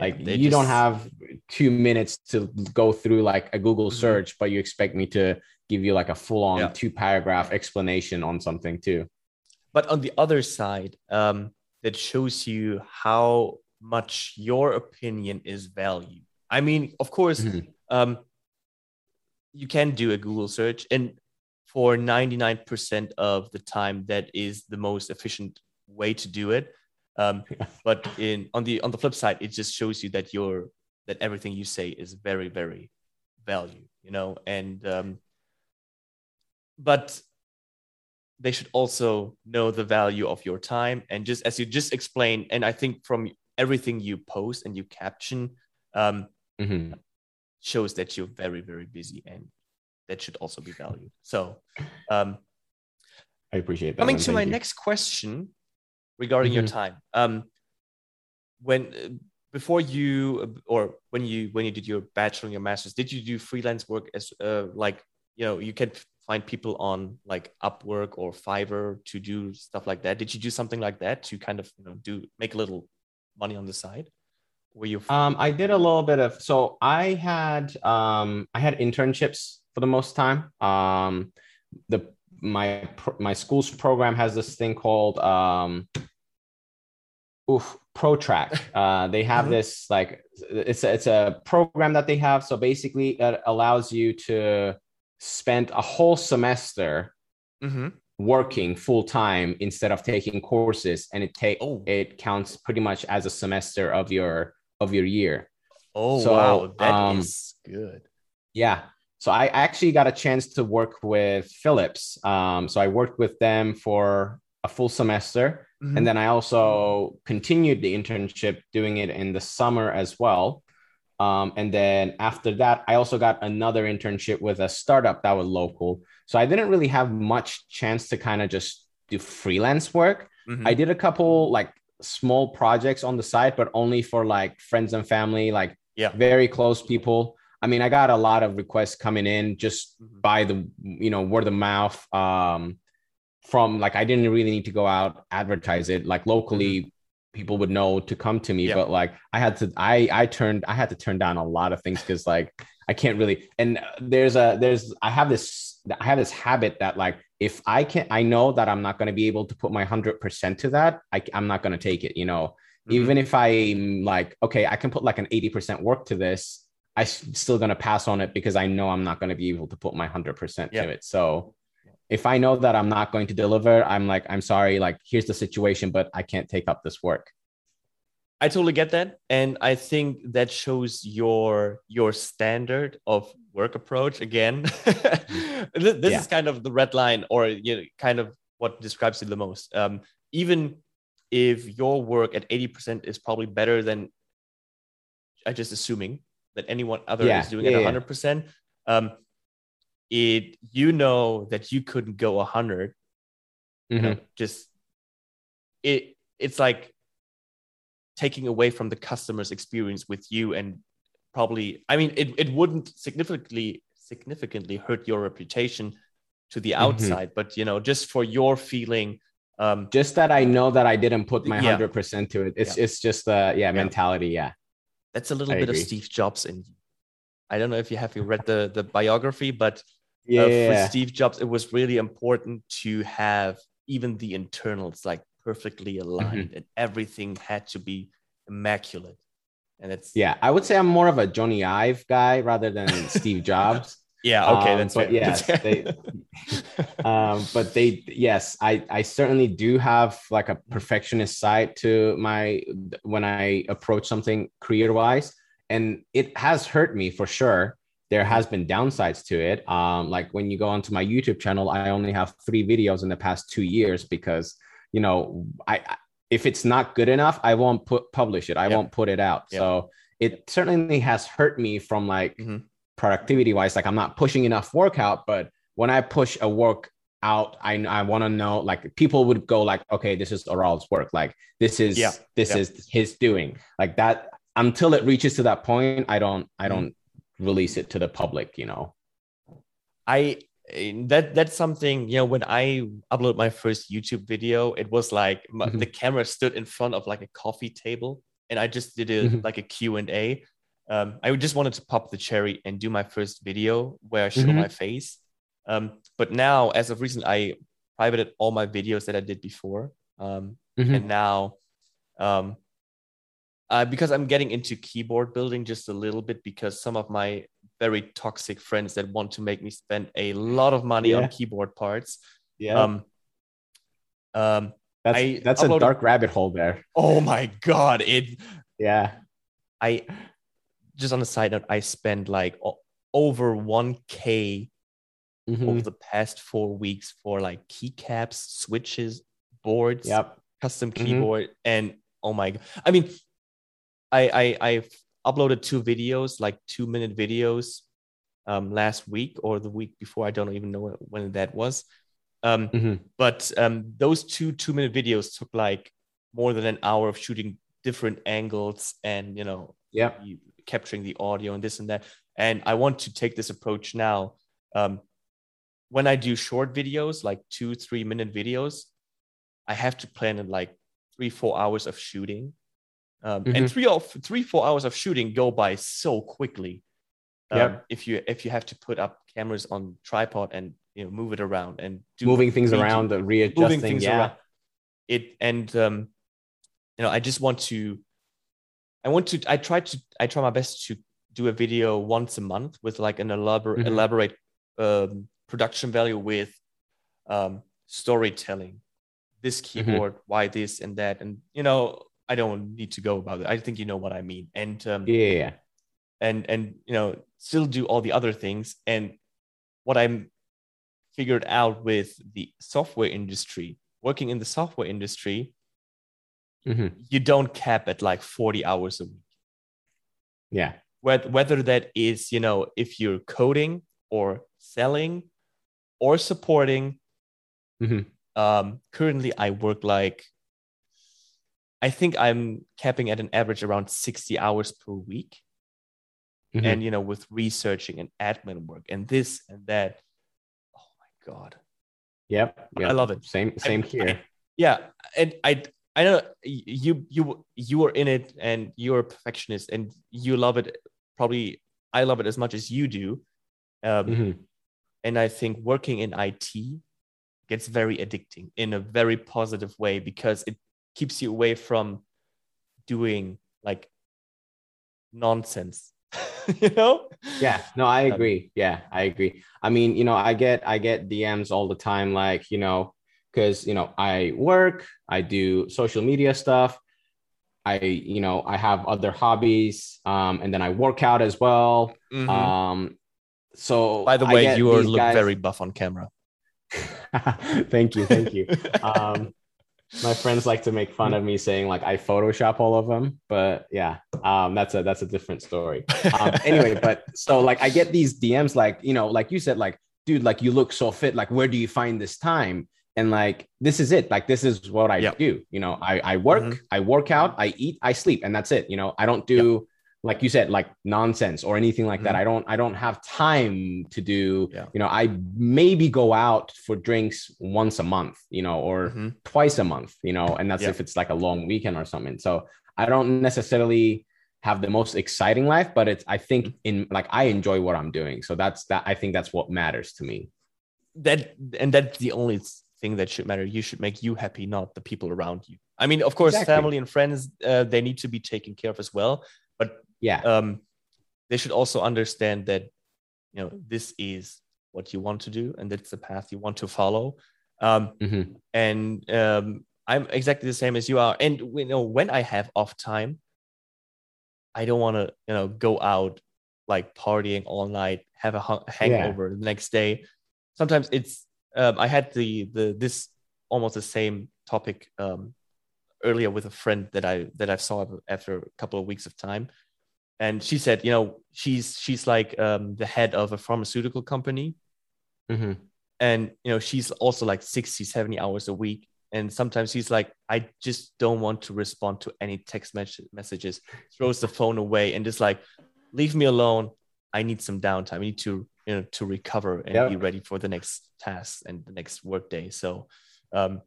Like they you don't have two minutes to go through like a Google Mhm. search, but you expect me to give you like a full-on Yeah. two paragraph explanation on something too. but on the other side um, that shows you how much your opinion is valued i mean of course Mhm. um, you can do a google search and for 99% of the time that is the most efficient way to do it um, but in on the on the flip side it just shows you that you're that everything you say is very very valued you know and um, but they should also know the value of your time and just as you just explained and i think from everything you post and you caption um, Mhm. shows that you're very very busy and that should also be valued so um, I appreciate that. coming man. to my you. next question regarding your Mhm. time um, when before you or when you when you did your bachelor and your masters did you do freelance work as uh, like you know you can find people on like upwork or fiverr to do stuff like that did you do something like that to kind of you know do make a little money on the side were you Um, I did a little bit of so I had um I had internships for the most time. Um, the my my school's program has this thing called um, oof, ProTrack. Uh, they have Mhm. this like it's a, it's a program that they have. So basically, it allows you to spend a whole semester hmm working full time instead of taking courses, and it take oh it counts pretty much as a semester of your of your year. oh so, wow that is um, good Yeah. So I actually got a chance to work with Philips. Um, so I worked with them for a full semester. Mhm. And then I also continued the internship doing it in the summer as well. Um, and then after that, I also got another internship with a startup that was local. So I didn't really have much chance to kind of just do freelance work. Mhm. I did a couple like small projects on the side, but only for like friends and family, like Yeah. very close people. I mean, I got a lot of requests coming in just Mhm. by the you know word of mouth. Um, from like I didn't really need to go out advertise it. Like locally, people would know to come to me. Mm-hmm. Yeah. But like I had to, I I turned, I had to turn down a lot of things because like I can't really. And there's a there's I have this I have this habit that like if I can I know that I'm not going to be able to put my hundred percent to that. I I'm not going to take it. You know, Mhm. even if I'm like okay, I can put like an eighty percent work to this. I s- still going to pass on it because I know I'm not going to be able to put my hundred percent Yeah. to it. So if I know that I'm not going to deliver, I'm like, I'm sorry, like here's the situation, but I can't take up this work. I totally get that, and I think that shows your your standard of work approach again. this Yeah. is kind of the red line, or you know, kind of what describes it the most. Um, even if your work at eighty percent is probably better than, I just assuming that anyone other Yeah, is doing yeah, at yeah. hundred percent. Um, it you know that you couldn't go hundred you know, Mhm. just it it's like taking away from the customer's experience with you and probably i mean it, it wouldn't significantly significantly hurt your reputation to the Mm-hmm. outside but you know just for your feeling um Just that I know that I didn't put my Yeah. hundred percent to it. It's it's just uh yeah, mentality. Yeah. That's a little I bit agree. of Steve Jobs in you. I don't know if you have you read the the biography, but Yeah. uh, for Steve Jobs, it was really important to have even the internals like perfectly aligned, Mm-hmm. and everything had to be immaculate. And it's yeah. I would say I'm more of a Jony Ive guy rather than Steve Jobs. Yeah, okay, Um, that's but yes, they- um, but they yes i i certainly do have like a perfectionist side to my when i approach something career wise and it has hurt me for sure there has been downsides to it um like when you go onto my youtube channel i only have three videos in the past two years because you know i I- if it's not good enough i won't put publish it i Yep. won't put it out Yep. so it certainly has hurt me from like Mhm. Productivity wise like i'm not pushing enough workout but when i push a work out i, I want to know like people would go like okay this is Aral's work like this is Yeah, this yeah. is his doing like that until it reaches to that point i don't i Mm-hmm. don't release it to the public you know I that that's something you know when I upload my first YouTube video, it was like my, Mhm. the camera stood in front of like a coffee table, and I just did a Mhm. like a Q and A. Um, I just wanted to pop the cherry and do my first video where I show Mhm. my face. Um, but now, as of recent, I privated all my videos that I did before. Um, Mhm. and now um uh, because i'm getting into keyboard building just a little bit because some of my very toxic friends that want to make me spend a lot of money Yeah. on keyboard parts yeah um um that's I that's a dark rabbit hole there oh my god it yeah i just on a side note i spent like over 1k Mhm. over the past four weeks for like keycaps switches boards yep custom Mhm. keyboard and oh my god i mean i i i've uploaded two videos like two minute videos um last week or the week before i don't even know when that was um Mhm. but um those two two minute videos took like more than an hour of shooting different angles and you know you- capturing the audio and this and that and i want to take this approach now um when i do short videos like two three minute videos i have to plan in like three four hours of shooting um, and Mhm. three or three four hours of shooting go by so quickly um, Yep. if you if you have to put up cameras on tripod and you know move it around and do moving things redo- around the readjusting moving things yeah around. It and um, you know, I just want to. I want to. I try to. I try my best to do a video once a month with like an elaborate, Mhm. elaborate um, production value with um, storytelling. This Mm-hmm. keyboard, why this and that, and you know, I don't need to go about it. I think you know what I mean. And um, yeah. and and you know still do all the other things and what i'm figured out with the software industry working in the software industry Mhm. you don't cap at like 40 hours a week. Yeah. Whether, whether that is you know if you're coding or selling or supporting Mhm. um currently i work like i think i'm capping at an average around 60 hours per week. Mhm. and you know with researching and admin work and this and that. Oh my god. Yep. Yep. i love it. Same same I- here. Yeah. And i i know you you you are in it and you're a perfectionist and you love it probably i love it as much as you do um, Mhm. and i think working in it gets very addicting in a very positive way because it keeps you away from doing like nonsense you know? Yeah no i Um, agree. Yeah i agree. I mean you know i get i get dms all the time like you know because you know i work i do social media stuff i you know i have other hobbies um and then i work out as well Mhm. um so by the way you look guys- very buff on camera thank you thank you um my friends like to make fun of me saying like i photoshop all of them but yeah um that's a that's a different story um, anyway, but so like I get these DMs, like you know, like you said, like dude, like you look so fit. Like where do you find this time? And like this is it. Like this is what I Yep. do. You know, I I work, Mhm. I work out, I eat, I sleep, and that's it. You know, I don't do like you said, like nonsense or anything like that. Mhm. I don't I don't have time to do. Yeah. You know, I maybe go out for drinks once a month. You know, or Mhm. twice a month, you know, and that's Yeah. if it's like a long weekend or something. So I don't necessarily have the most exciting life but it's i think in like i enjoy what i'm doing so that's that i think that's what matters to me that and that's the only thing that should matter you should make you happy not the people around you i mean of course exactly. family and friends uh, they need to be taken care of as well but yeah um they should also understand that you know this is what you want to do and that's the path you want to follow um mm-hmm. and um i'm exactly the same as you are and you know when i have off time I don't want to, you know, go out like partying all night, have a hangover yeah. the next day. Sometimes it's. Um, I had the the this almost the same topic um, earlier with a friend that I that I saw after a couple of weeks of time, and she said, you know, she's she's like um, the head of a pharmaceutical company, mm-hmm. and you know she's also like 60, 70 hours a week, and sometimes he's like i just don't want to respond to any text messages. Throws the phone away and just like leave me alone. I need some downtime. I need to you know to recover and yep. be ready for the next task and the next workday so um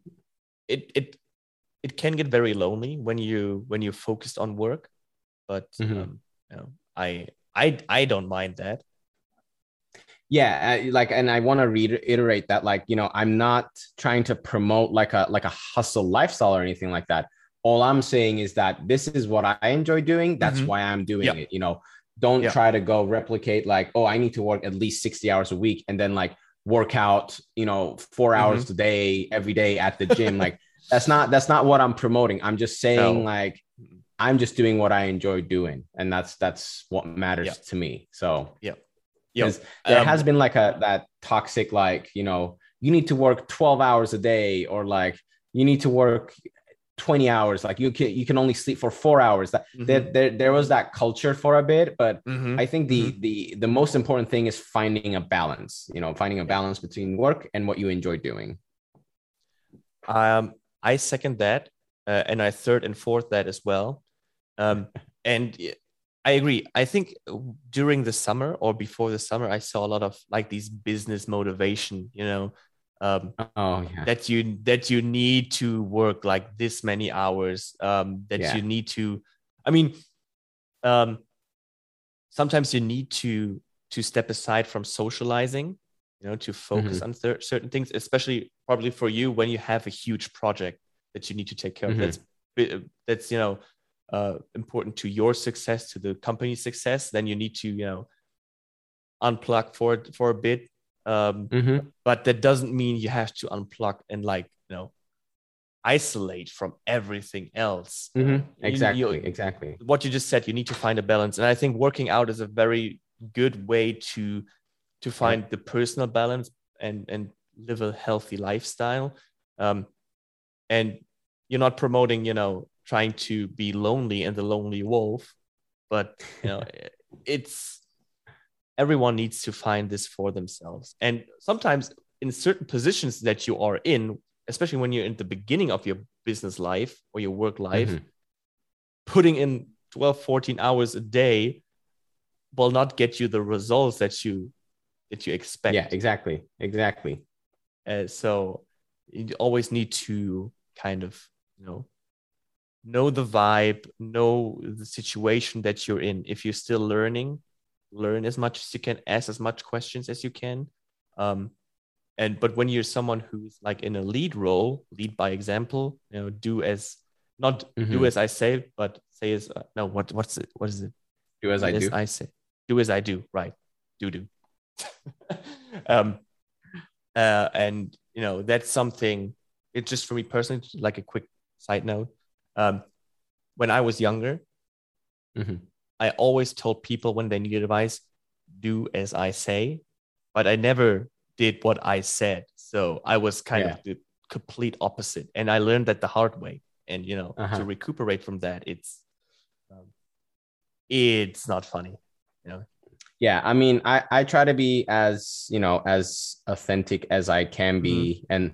it it it can get very lonely when you when you're focused on work but mm-hmm. um, you know i i i don't mind that yeah like and i want to reiterate that like you know i'm not trying to promote like a like a hustle lifestyle or anything like that all i'm saying is that this is what i enjoy doing that's mm-hmm. why i'm doing it you know don't yep. try to go replicate like oh i need to work at least 60 hours a week and then like work out you know 4 mm-hmm. hours a day every day at the gym like that's not that's not what i'm promoting i'm just saying no. like i'm just doing what i enjoy doing and that's that's what matters yep. to me so yeah because there um, has been like a that toxic like you know you need to work 12 hours a day or like you need to work 20 hours like you can you can only sleep for four hours that mm-hmm. there, there, there was that culture for a bit but mm-hmm. i think the mm-hmm. the the most important thing is finding a balance you know finding a balance between work and what you enjoy doing um i second that uh, and i third and fourth that as well um and I agree. I think during the summer or before the summer, I saw a lot of like these business motivation, you know, um, oh, yeah. that you that you need to work like this many hours, um, that yeah. you need to. I mean, um, sometimes you need to to step aside from socializing, you know, to focus mm-hmm. on th- certain things, especially probably for you when you have a huge project that you need to take care of. Mm-hmm. That's that's you know uh, important to your success, to the company's success, then you need to, you know, unplug for for a bit. Um, mm-hmm. But that doesn't mean you have to unplug and like you know isolate from everything else. Mm-hmm. Exactly, you, you, exactly. What you just said, you need to find a balance, and I think working out is a very good way to to find yeah. the personal balance and and live a healthy lifestyle. Um, and you're not promoting, you know, trying to be lonely and the lonely wolf but you know it's everyone needs to find this for themselves and sometimes in certain positions that you are in especially when you're in the beginning of your business life or your work life mm-hmm. putting in 12 14 hours a day will not get you the results that you that you expect yeah exactly exactly uh, so you always need to kind of you know know the vibe, know the situation that you're in. If you're still learning, learn as much as you can, ask as much questions as you can. Um, and but when you're someone who's like in a lead role, lead by example, you know, do as not mm-hmm. do as I say, but say as uh, no, what what's it? What is it? Do as I do. I say. Do as I do. Right. Do do. um, uh, and you know that's something. It's just for me personally, like a quick side note um, when I was younger, mm-hmm. I always told people when they needed advice, do as I say, but I never did what I said. So I was kind yeah. of the complete opposite. And I learned that the hard way. And, you know, uh-huh. to recuperate from that, it's, um, it's not funny, you know? Yeah. I mean, I, I try to be as, you know, as authentic as I can be. Mm-hmm. And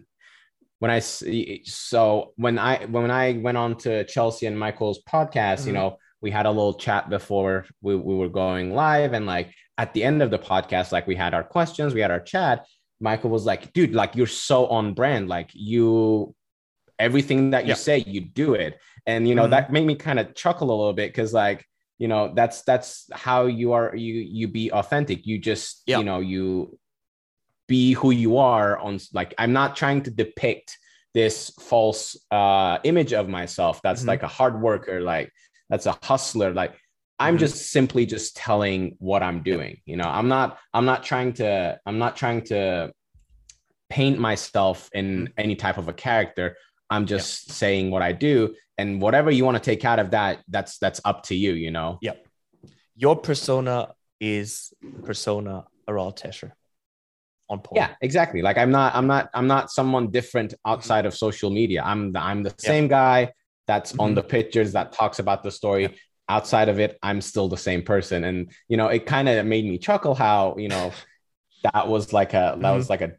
when I so when I when I went on to Chelsea and Michael's podcast, mm-hmm. you know, we had a little chat before we, we were going live, and like at the end of the podcast, like we had our questions, we had our chat. Michael was like, "Dude, like you're so on brand. Like you, everything that you yeah. say, you do it." And you know mm-hmm. that made me kind of chuckle a little bit because like you know that's that's how you are you you be authentic you just Yeah. you know you be who you are on like i'm not trying to depict this false uh image of myself that's Mhm. like a hard worker like that's a hustler like i'm Mhm. just simply just telling what i'm doing you know i'm not i'm not trying to i'm not trying to paint myself in any type of a character i'm just saying what i do and whatever you want to take out of that that's that's up to you you know Yep. Your persona is persona Aral Tasher. On point. yeah exactly like i'm not i'm not i'm not someone different outside of social media i'm the i'm the Yeah. same guy that's on Mhm. the pictures that talks about the story. Outside of it i'm still the same person. And you know it kind of made me chuckle how you know that was like a that was like a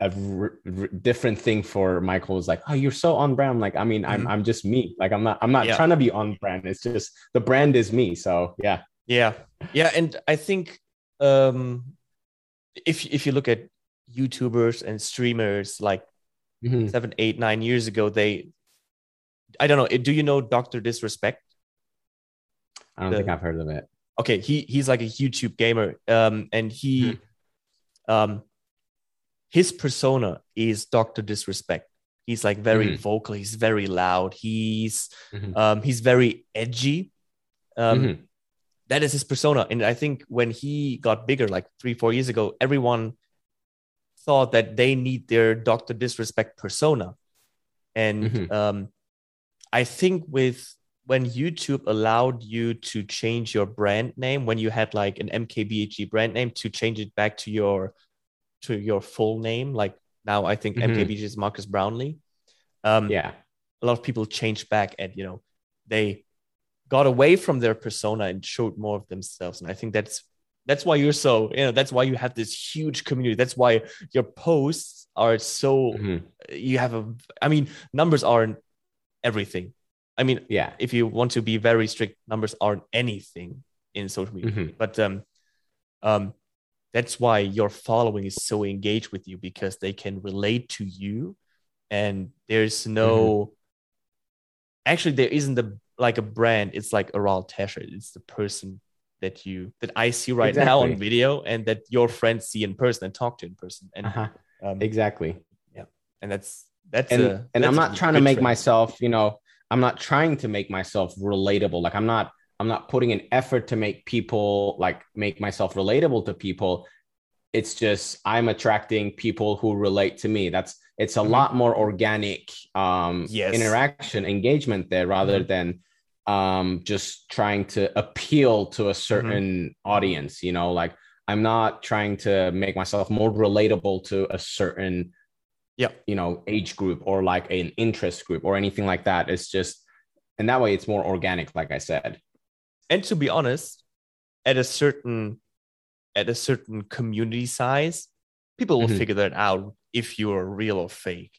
a r- r- different thing for michael. Was like oh you're so on brand. Like i mean i'm Mhm. i'm just me. Like i'm not i'm not Yeah. trying to be on brand. It's just the brand is me. So yeah. Yeah, yeah, and I think um, if if you look at YouTubers and streamers like Mhm. seven, eight, nine years ago, they, I don't know. Do you know Doctor Disrespect? i don't The- think i've heard of it Okay, he he's like a YouTube gamer, um, and he, um, his persona is Doctor Disrespect. He's like very Mhm. vocal. He's very loud. He's Mhm. um, he's very edgy. Um, Mhm. that is his persona and i think when he got bigger like three four years ago everyone thought that they need their dr disrespect persona and Mhm. um, i think with when youtube allowed you to change your brand name when you had like an mkbhd brand name to change it back to your to your full name like now i think Mhm. mkbhd is marques brownlee um, yeah a lot of people changed back and you know they got away from their persona and showed more of themselves and i think that's that's why you're so you know that's why you have this huge community that's why your posts are so Mhm. you have a i mean numbers aren't everything. I mean yeah. if you want to be very strict numbers aren't anything in social media. Mhm. but um um that's why your following is so engaged with you because they can relate to you and there's no actually there isn't a like a brand it's like Aral Tasher it's the person that you that I see right now on video and that your friends see in person and talk to in person. And uh-huh. um, exactly. yeah, and that's that's and a, and that's i'm not trying to make trend. myself you know i'm not trying to make myself relatable like i'm not i'm not putting an effort to make people like make myself relatable to people it's just i'm attracting people who relate to me that's it's a Mhm. lot more organic um Yes. interaction engagement there rather Mhm. than um just trying to appeal to Mm-hmm. a certain audience you know like i'm not trying to make myself more relatable to a certain yeah you know age group or like an interest group or anything like that it's just and that way it's more organic like i said and to be honest at a certain at a certain community size people will Mhm. figure that out if you're real or fake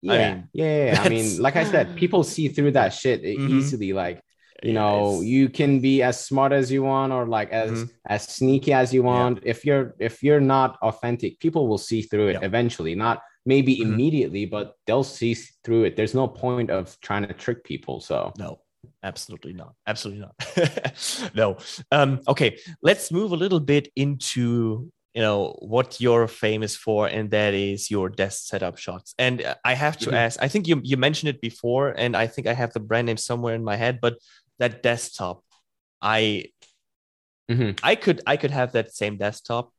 yeah I mean, yeah, yeah, yeah. i mean like i said people see through that shit Mhm. easily like you know you can be as smart as you want or like as Mhm. as sneaky as you want if you're if you're not authentic people will see through it Yeah. eventually not maybe Mhm. immediately but they'll see through it there's no point of trying to trick people so No, absolutely not. Absolutely not. no. Um, okay, let's move a little bit into you know what you're famous for, and that is your desk setup shots. And uh, I have to Mhm. ask. I think you you mentioned it before, and I think I have the brand name somewhere in my head. But that desktop, I Mhm. I could I could have that same desktop.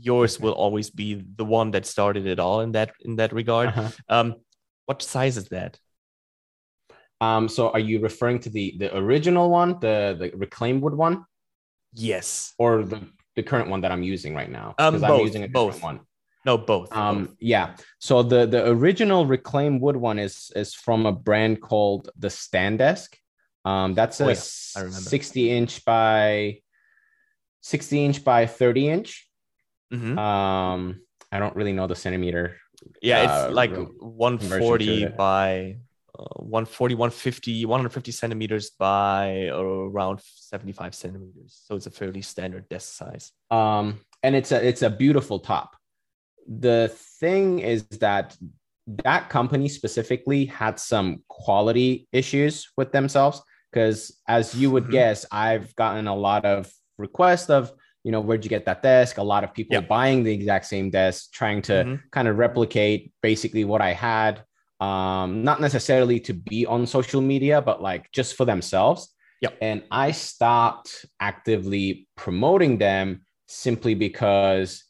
Yours will always be the one that started it all in that in that regard. Uh-huh. Um, what size is that? Um, so are you referring to the the original one, the the reclaimed wood one, Yes. or the the current one that I'm using right now? Um, I'm using a different both. one. No, both. both. Um, yeah. So the the original reclaimed wood one is is from a brand called the Stand Desk. Um, that's Oh, a yeah. 60 inch by 60 inch by 30 inch. Mhm. Um, I don't really know the centimeter. yeah uh, it's like 140 conversion to it. by uh, 140 150 150 centimeters by around 75 centimeters so it's a fairly standard desk size um and it's a it's a beautiful top the thing is that that company specifically had some quality issues with themselves because as you would Mhm. guess, I've gotten a lot of requests of, you know, where'd you get that desk? A lot of people Yeah. buying the exact same desk, trying to Mhm. kind of replicate basically what I had. Um, not necessarily to be on social media, but like just for themselves. Yep. And I stopped actively promoting them simply because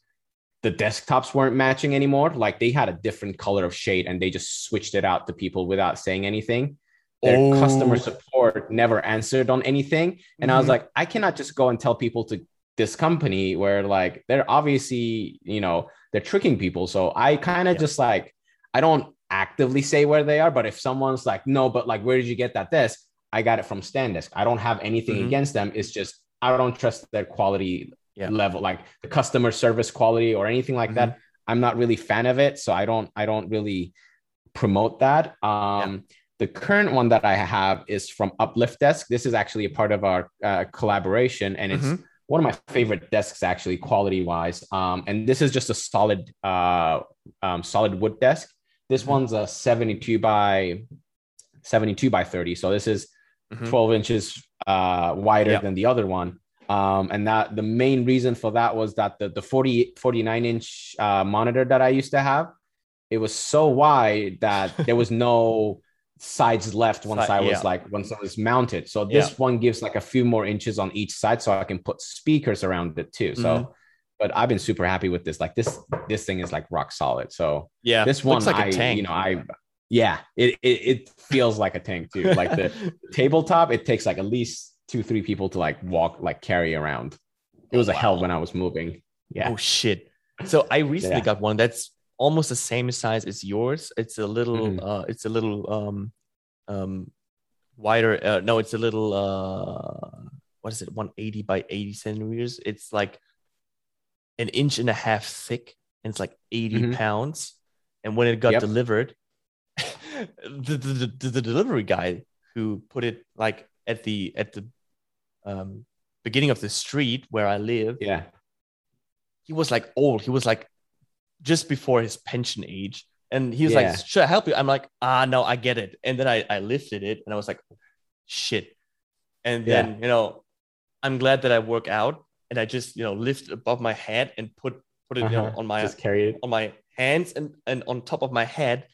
the desktops weren't matching anymore. Like they had a different color of shade and they just switched it out to people without saying anything. Their customer Oh. support never answered on anything. And I was Mhm. like, I cannot just go and tell people to this company where like they're obviously, you know, they're tricking people. So I kind of Yeah. just like, I don't actively say where they are, but if someone's like, no, but like, where did you get that desk? I got it from StandDesk. I don't have anything Mhm. against them. It's just I don't trust their quality Yeah. level, like the customer service quality or anything like that. I'm not really fan of it, so I don't I don't really promote that. Um, The current one that I have is from Uplift Desk. This is actually a part of our uh, collaboration, and it's Mhm. One of my favorite desks actually, quality wise. Um, and this is just a solid uh, um, solid wood desk. This Mhm. one's a 72 by 72 by 30. So this is Mhm. 12 inches uh, wider Yeah. than the other one. Um, and that the main reason for that was that the, the 40, 49 inch uh, monitor that I used to have, it was so wide that there was no sides left once Side- I was yeah. like, once I was mounted. So this one gives like a few more inches on each side so I can put speakers around it too. So, Mhm. but I've been super happy with this. Like this, this thing is like rock solid. So Yeah. this one, looks like I, a tank. you know, I, yeah, it, it, it feels like a tank too. Like the tabletop, it takes like at least two, three people to like walk, like carry around. It was a hell when I was moving. Yeah. Oh shit! So I recently Yeah. got one that's almost the same size as yours. It's a little. Mhm. Uh, it's a little um, um, wider. Uh, no, it's a little. Uh, what is it? One eighty by eighty centimeters. It's like an inch and a half thick, and it's like 80 Mhm. pounds. And when it got Yep. delivered, the, the, the, the delivery guy who put it like at the at the um, beginning of the street where I live Yeah. he was like old. He was like just before his pension age. And he was Yeah. like, should I help you? I'm like, ah, no, I get it. And then I, I lifted it and I was like, shit. And then, Yeah. you know, I'm glad that I work out and I just, you know, lift above my head and put, put it you know, Uh-huh. on my, Just carry it. on my hands and, and on top of my head.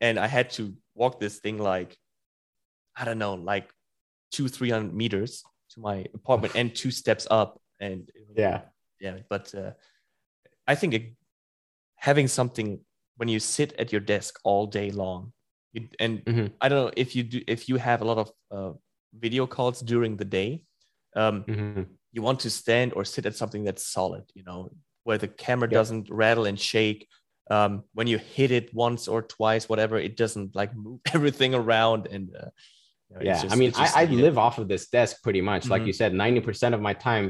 And I had to walk this thing like, I don't know, like two, 300 meters to my apartment and two steps up. And Yeah. yeah but uh, i think it, having something when you sit at your desk all day long you, and Mhm. i don't know if you do if you have a lot of uh, video calls during the day um, Mhm. you want to stand or sit at something that's solid you know where the camera doesn't rattle and shake um, when you hit it once or twice whatever it doesn't like move everything around and uh, you know, Yeah. just- I mean, just I, I live off of this desk pretty much. Like Mhm. you said, 90% of my time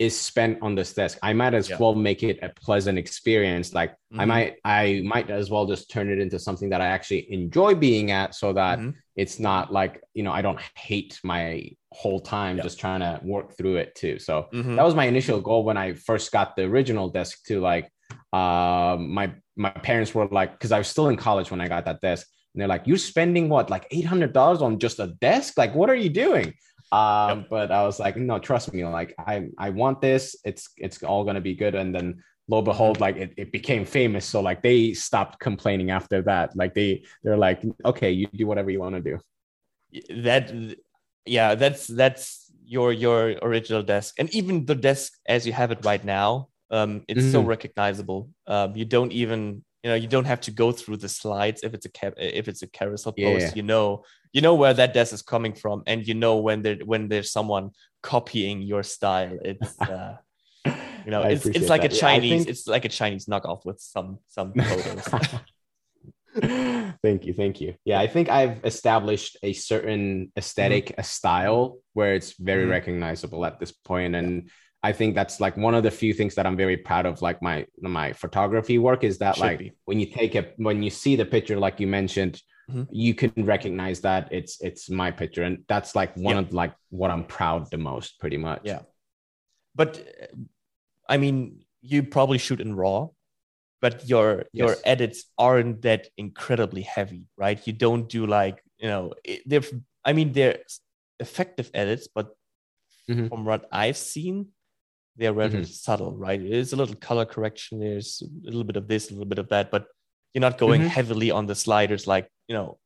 is spent on this desk. I might as Yeah. well make it a pleasant experience. Like I Mhm. might I might as well just turn it into something that I actually enjoy being at so that Mhm. it's not like, you know, I don't hate my whole time Yeah. just trying to work through it too. So Mhm. that was my initial goal when I first got the original desk too. Like um my my parents were like, because I was still in college when I got that desk. And they're like, you're spending what, like eight hundred dollars on just a desk? Like, what are you doing? Um, but I was like, no, trust me, like I I want this. It's it's all gonna be good. And then lo and behold, like it, it became famous. So like they stopped complaining after that. Like they they're like, okay, you do whatever you want to do. that yeah that's that's your your original desk and even the desk as you have it right now um it's so Mhm. recognizable um you don't even you know you don't have to go through the slides if it's a ca- if it's a carousel Yeah. post you know you know where that desk is coming from and you know when there when there's someone copying your style it's uh you know it's, it's like that. a Yeah, chinese think- it's like a chinese knockoff with some some photos thank you thank you yeah i think i've established a certain aesthetic a style where it's very Mhm. recognizable at this point and i think that's like one of the few things that i'm very proud of like my my photography work is that Should like be. when you take a when you see the picture like you mentioned Mhm. you can recognize that it's it's my picture and that's like one Yeah. of like what i'm proud the most pretty much Yeah. but uh, I mean, you probably shoot in RAW, but your your Yes. edits aren't that incredibly heavy, right? You don't do like you know, they're. I mean, they're effective edits, but Mhm. from what I've seen, they're rather Mhm. subtle, right? There's a little color correction. There's a little bit of this, a little bit of that, but you're not going Mhm. heavily on the sliders, like you know.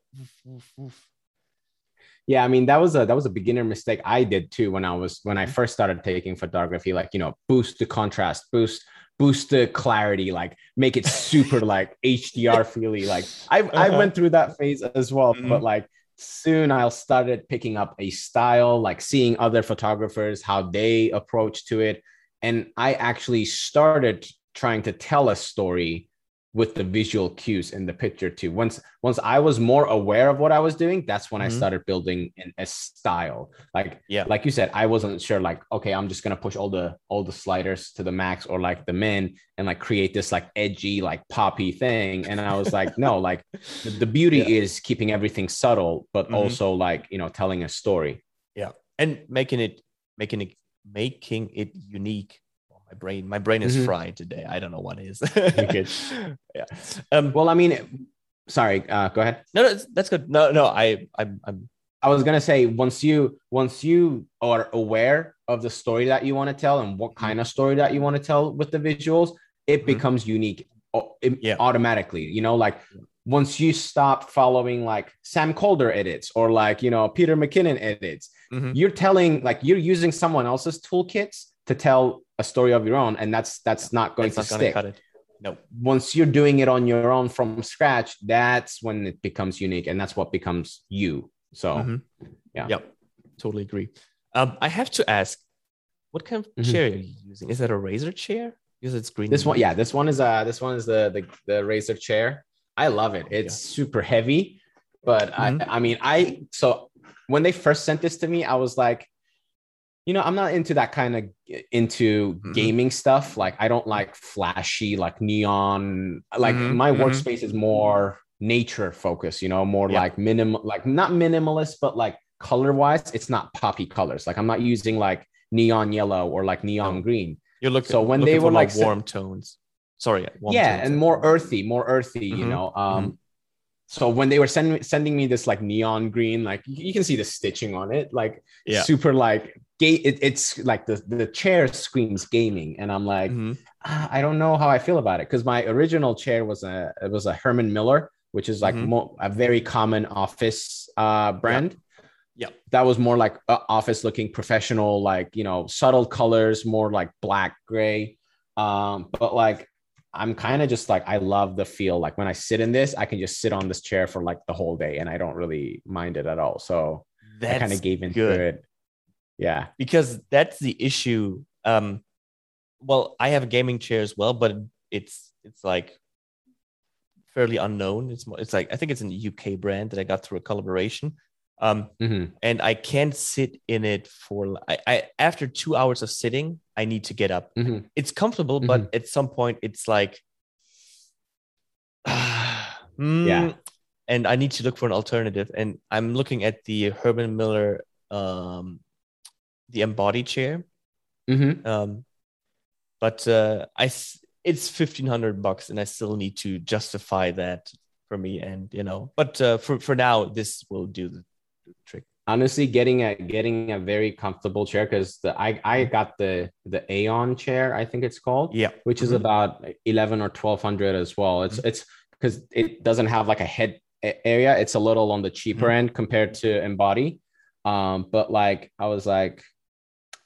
Yeah, I mean that was a that was a beginner mistake I did too when I was when I Mm-hmm. first started taking photography. Like you know, boost the contrast, boost boost the clarity, like make it super like HDR feely. Like I I Uh-huh. went through that phase as well, Mhm. but like soon I'll started picking up a style, like seeing other photographers how they approach to it, and I actually started trying to tell a story with the visual cues in the picture too. Once once I was more aware of what I was doing, that's when I Mhm. started building an, a style. Like Yeah. like you said, I wasn't sure. Like okay, I'm just gonna push all the all the sliders to the max or like the min and like create this like edgy like poppy thing. And I was like, no, like the, the beauty Yeah. is keeping everything subtle, but Mhm. also like you know telling a story. Yeah, and making it making it making it unique. Oh, my brain, my brain is Mhm. fried today. I don't know what is. yeah. Um. Well, I mean, sorry, uh, go ahead. No, no, that's good. No, no. I, I'm, I'm. I was gonna say once you once you are aware of the story that you want to tell and what kind of story that you want to tell with the visuals, it Mhm. becomes unique Yeah. automatically. You know, like once you stop following like Sam Kolder edits or like you know Peter McKinnon edits, Mhm. you're telling like you're using someone else's toolkits to tell a story of your own, and that's that's not going It's to not stick. No. Once you're doing it on your own from scratch, that's when it becomes unique, and that's what becomes you. So. Mhm. yeah. Yep. Totally agree. Um, I have to ask, what kind of Mhm. chair are you using? Is that a Razer chair? Because it's green. This one, yeah, this one is uh this one is the the, the Razer chair. I love it. It's super heavy, but Mhm. I I mean I so when they first sent this to me, I was like, you know, I'm not into that kind of into Mhm. gaming stuff. Like I don't like flashy, like neon. Like Mhm, my mhm. workspace is more nature focused, you know, more Yeah. like minimal, like not minimalist, but like color wise, it's not poppy colors. Like I'm not using like neon yellow or like neon No. green. You're looking. So when looking they were, like, warm tones. Sorry. Warm yeah tones. and more earthy more earthy you Mhm, know um so when they were sending sending me this like neon green like you can see the stitching on it like Yeah. super like gay it, it's like the the chair screams gaming and i'm like Mhm. ah, i don't know how i feel about it because my original chair was a it was a herman miller which is like Mhm. mo- a very common office uh brand Yeah. that was more like uh, office looking professional like you know subtle colors more like black gray um but like i'm kind of just like i love the feel like when i sit in this i can just sit on this chair for like the whole day and i don't really mind it at all so i That's kind of gave into good. it yeah because that's the issue. Um, well, I have a gaming chair as well, but it's it's like fairly unknown. It's more, it's like I think it's an UK brand that I got through a collaboration. Um, Mhm. and I can't sit in it for I, I after two hours of sitting, I need to get up. Mhm. It's comfortable, but at some point, it's like, mm, Yeah. And I need to look for an alternative. And I'm looking at the Herman Miller, um, the embody chair. Mhm. Um, but uh, I it's fifteen hundred bucks, and I still need to justify that for me. And you know, but uh, for for now, this will do the trick. honestly getting a getting a very comfortable chair because the I, I got the the Aeron chair i think it's called Yeah, which is Mhm. about 11 or 1200 as well it's Mm-hmm. it's because it doesn't have like a head area it's a little on the cheaper Mm-hmm. end compared to embody um but like i was like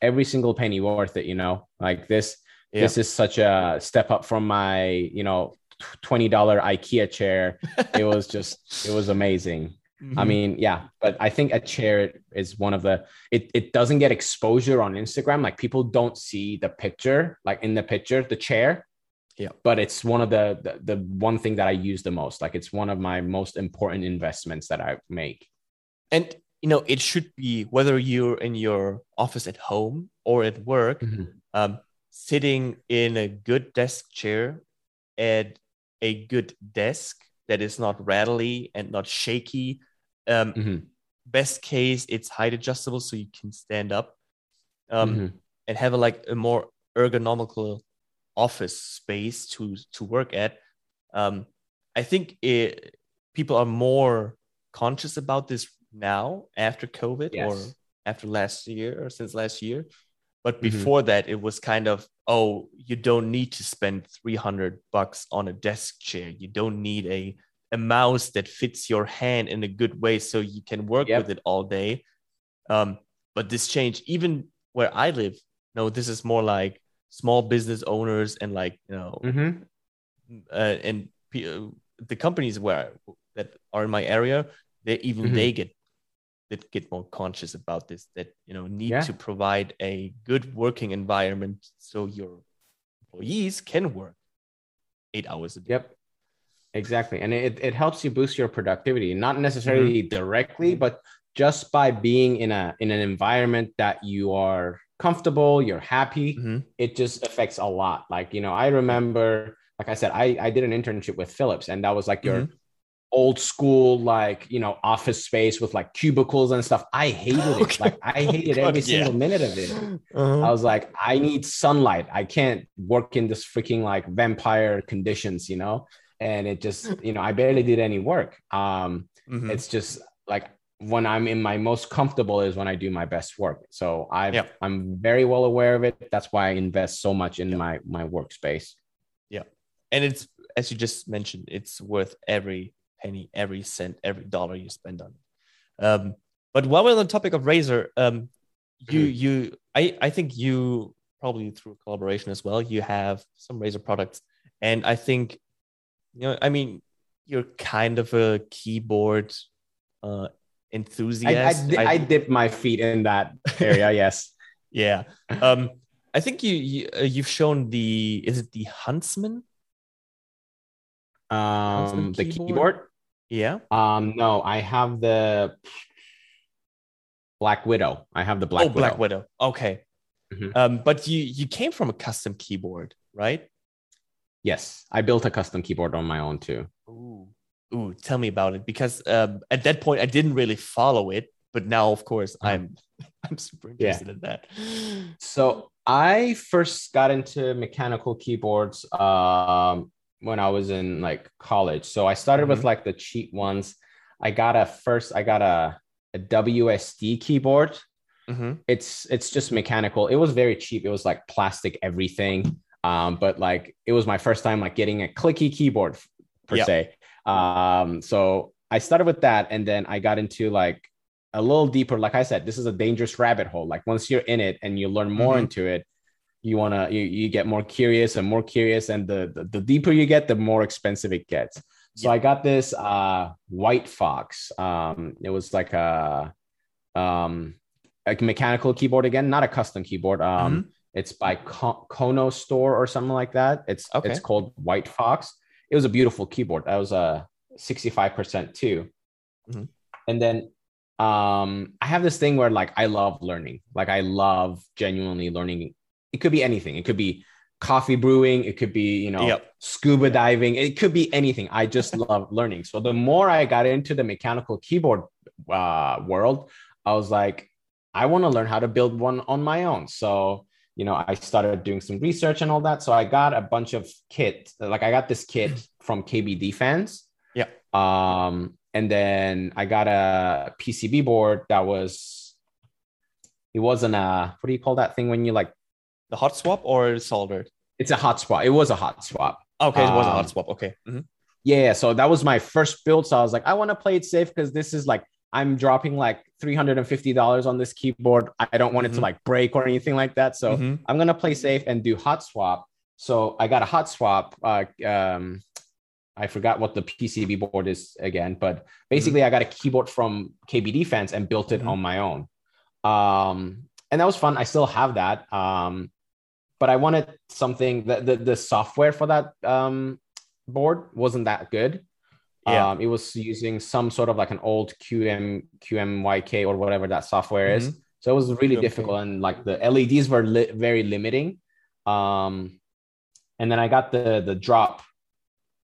every single penny worth it you know like this yeah. this is such a step up from my you know $20 ikea chair it was just it was amazing I Mhm. mean, yeah, but I think a chair is one of the it it doesn't get exposure on Instagram. Like people don't see the picture, like in the picture, the chair. Yeah. But it's one of the, the the one thing that I use the most. Like it's one of my most important investments that I make. and you know, it should be whether you're in your office at home or at work, Mm-hmm. um, sitting in a good desk chair at a good desk that is not rattly and not shaky. Um, Mhm. Best case, it's height adjustable so you can stand up um, Mhm. and have a, like a more ergonomical office space to to work at. Um, I think it, people are more conscious about this now after COVID Yes. or after last year or since last year. But Mhm. before that, it was kind of, oh, you don't need to spend 300 bucks on a desk chair. You don't need a, a mouse that fits your hand in a good way so you can work Yep. with it all day. Um, but this change, even where I live, no, this is more like small business owners and like, you know, Mhm. uh, and uh, the companies where that are in my area, they even Mhm. they get that get more conscious about this. That you know need Yeah. to provide a good working environment so your employees can work eight hours a day. Yep. Exactly. And it, it helps you boost your productivity, not necessarily directly, but just by being in a in an environment that you are comfortable, you're happy, Mhm. it just affects a lot. Like, you know, I remember, like I said, I, I did an internship with Philips, and that was like your old school, like, you know, office space with like cubicles and stuff. I hated it. Okay. Like I Oh, hated God, every yeah. single minute of it. Uh-huh. I was like, I need sunlight. I can't work in this freaking like vampire conditions, you know? And it just, you know, I barely did any work. Um, Mhm. it's just like when I'm in my most comfortable is when I do my best work. So I Yeah. I'm very well aware of it. That's why I invest so much in my my workspace. Yeah. And it's as you just mentioned, it's worth every penny, every cent, every dollar you spend on it. Um, but while we're on the topic of Razer um, you Mhm. you I I think you probably through collaboration as well. You have some Razer products, and I think you know. I mean, you're kind of a keyboard uh, I, I, enthusiast. I dip my feet in that area. yes. yeah. Um, I think you, you uh, you've shown the is it the Huntsman? Um, the keyboard? keyboard. Yeah. Um, no, I have the Black Widow. I have the Black Widow. oh, Widow. Black Widow. Okay. Mhm. Um, but you you came from a custom keyboard, right? Yes, I built a custom keyboard on my own too. Ooh. Ooh, tell me about it because um, at that point I didn't really follow it, but now of course Uh-huh. I'm I'm super Yeah. interested in that. So I first got into mechanical keyboards um, when I was in like college. So I started with like the cheap ones. I got a first. I got a, a WSD keyboard. Mhm. It's it's just mechanical. It was very cheap. It was like plastic everything. Um, but like it was my first time like getting a clicky keyboard per Yeah. se. Um, so I started with that, and then I got into like a little deeper. Like I said, this is a dangerous rabbit hole. Like once you're in it and you learn more Mhm. into it, you wanna you, you get more curious and more curious, and the, the the deeper you get, the more expensive it gets. So Yeah. I got this uh White Fox. Um, it was like a um a mechanical keyboard again, not a custom keyboard. Um, Mm-hmm. It's by Ko- Kono Store or something like that. It's Okay. it's called White Fox. It was a beautiful keyboard. That was a sixty five percent too. Mhm. And then um, I have this thing where like I love learning. Like I love genuinely learning. It could be anything. It could be coffee brewing. It could be you know Yep. scuba diving. It could be anything. I just love learning. So the more I got into the mechanical keyboard uh, world, I was like, I want to learn how to build one on my own. So you know, I started doing some research and all that. So I got a bunch of kit. Like I got this kit from KBD fans. Yeah. Um, and then I got a PCB board that was. It wasn't a what do you call that thing when you like? The hot swap or soldered? It's a hot swap. It was a hot swap. Okay, it was a Um, hot swap. Okay. Mhm. Yeah, so that was my first build. So I was like, I want to play it safe because this is like I'm dropping like three hundred and fifty dollars on this keyboard. I don't want it to Mhm. like break or anything like that. So Mhm. I'm gonna play safe and do hot swap. So I got a hot swap. Uh, um, I forgot what the PCB board is again, but basically I got a keyboard from KBD fans and built it Mhm. on my own. Um, and that was fun. I still have that. Um, but I wanted something that the, the software for that um, board wasn't that good. Yeah. Um, it was using some sort of like an old QM QMYK or whatever that software is. So it was really difficult, and like the LEDs were li- very limiting. Um, and then I got the the drop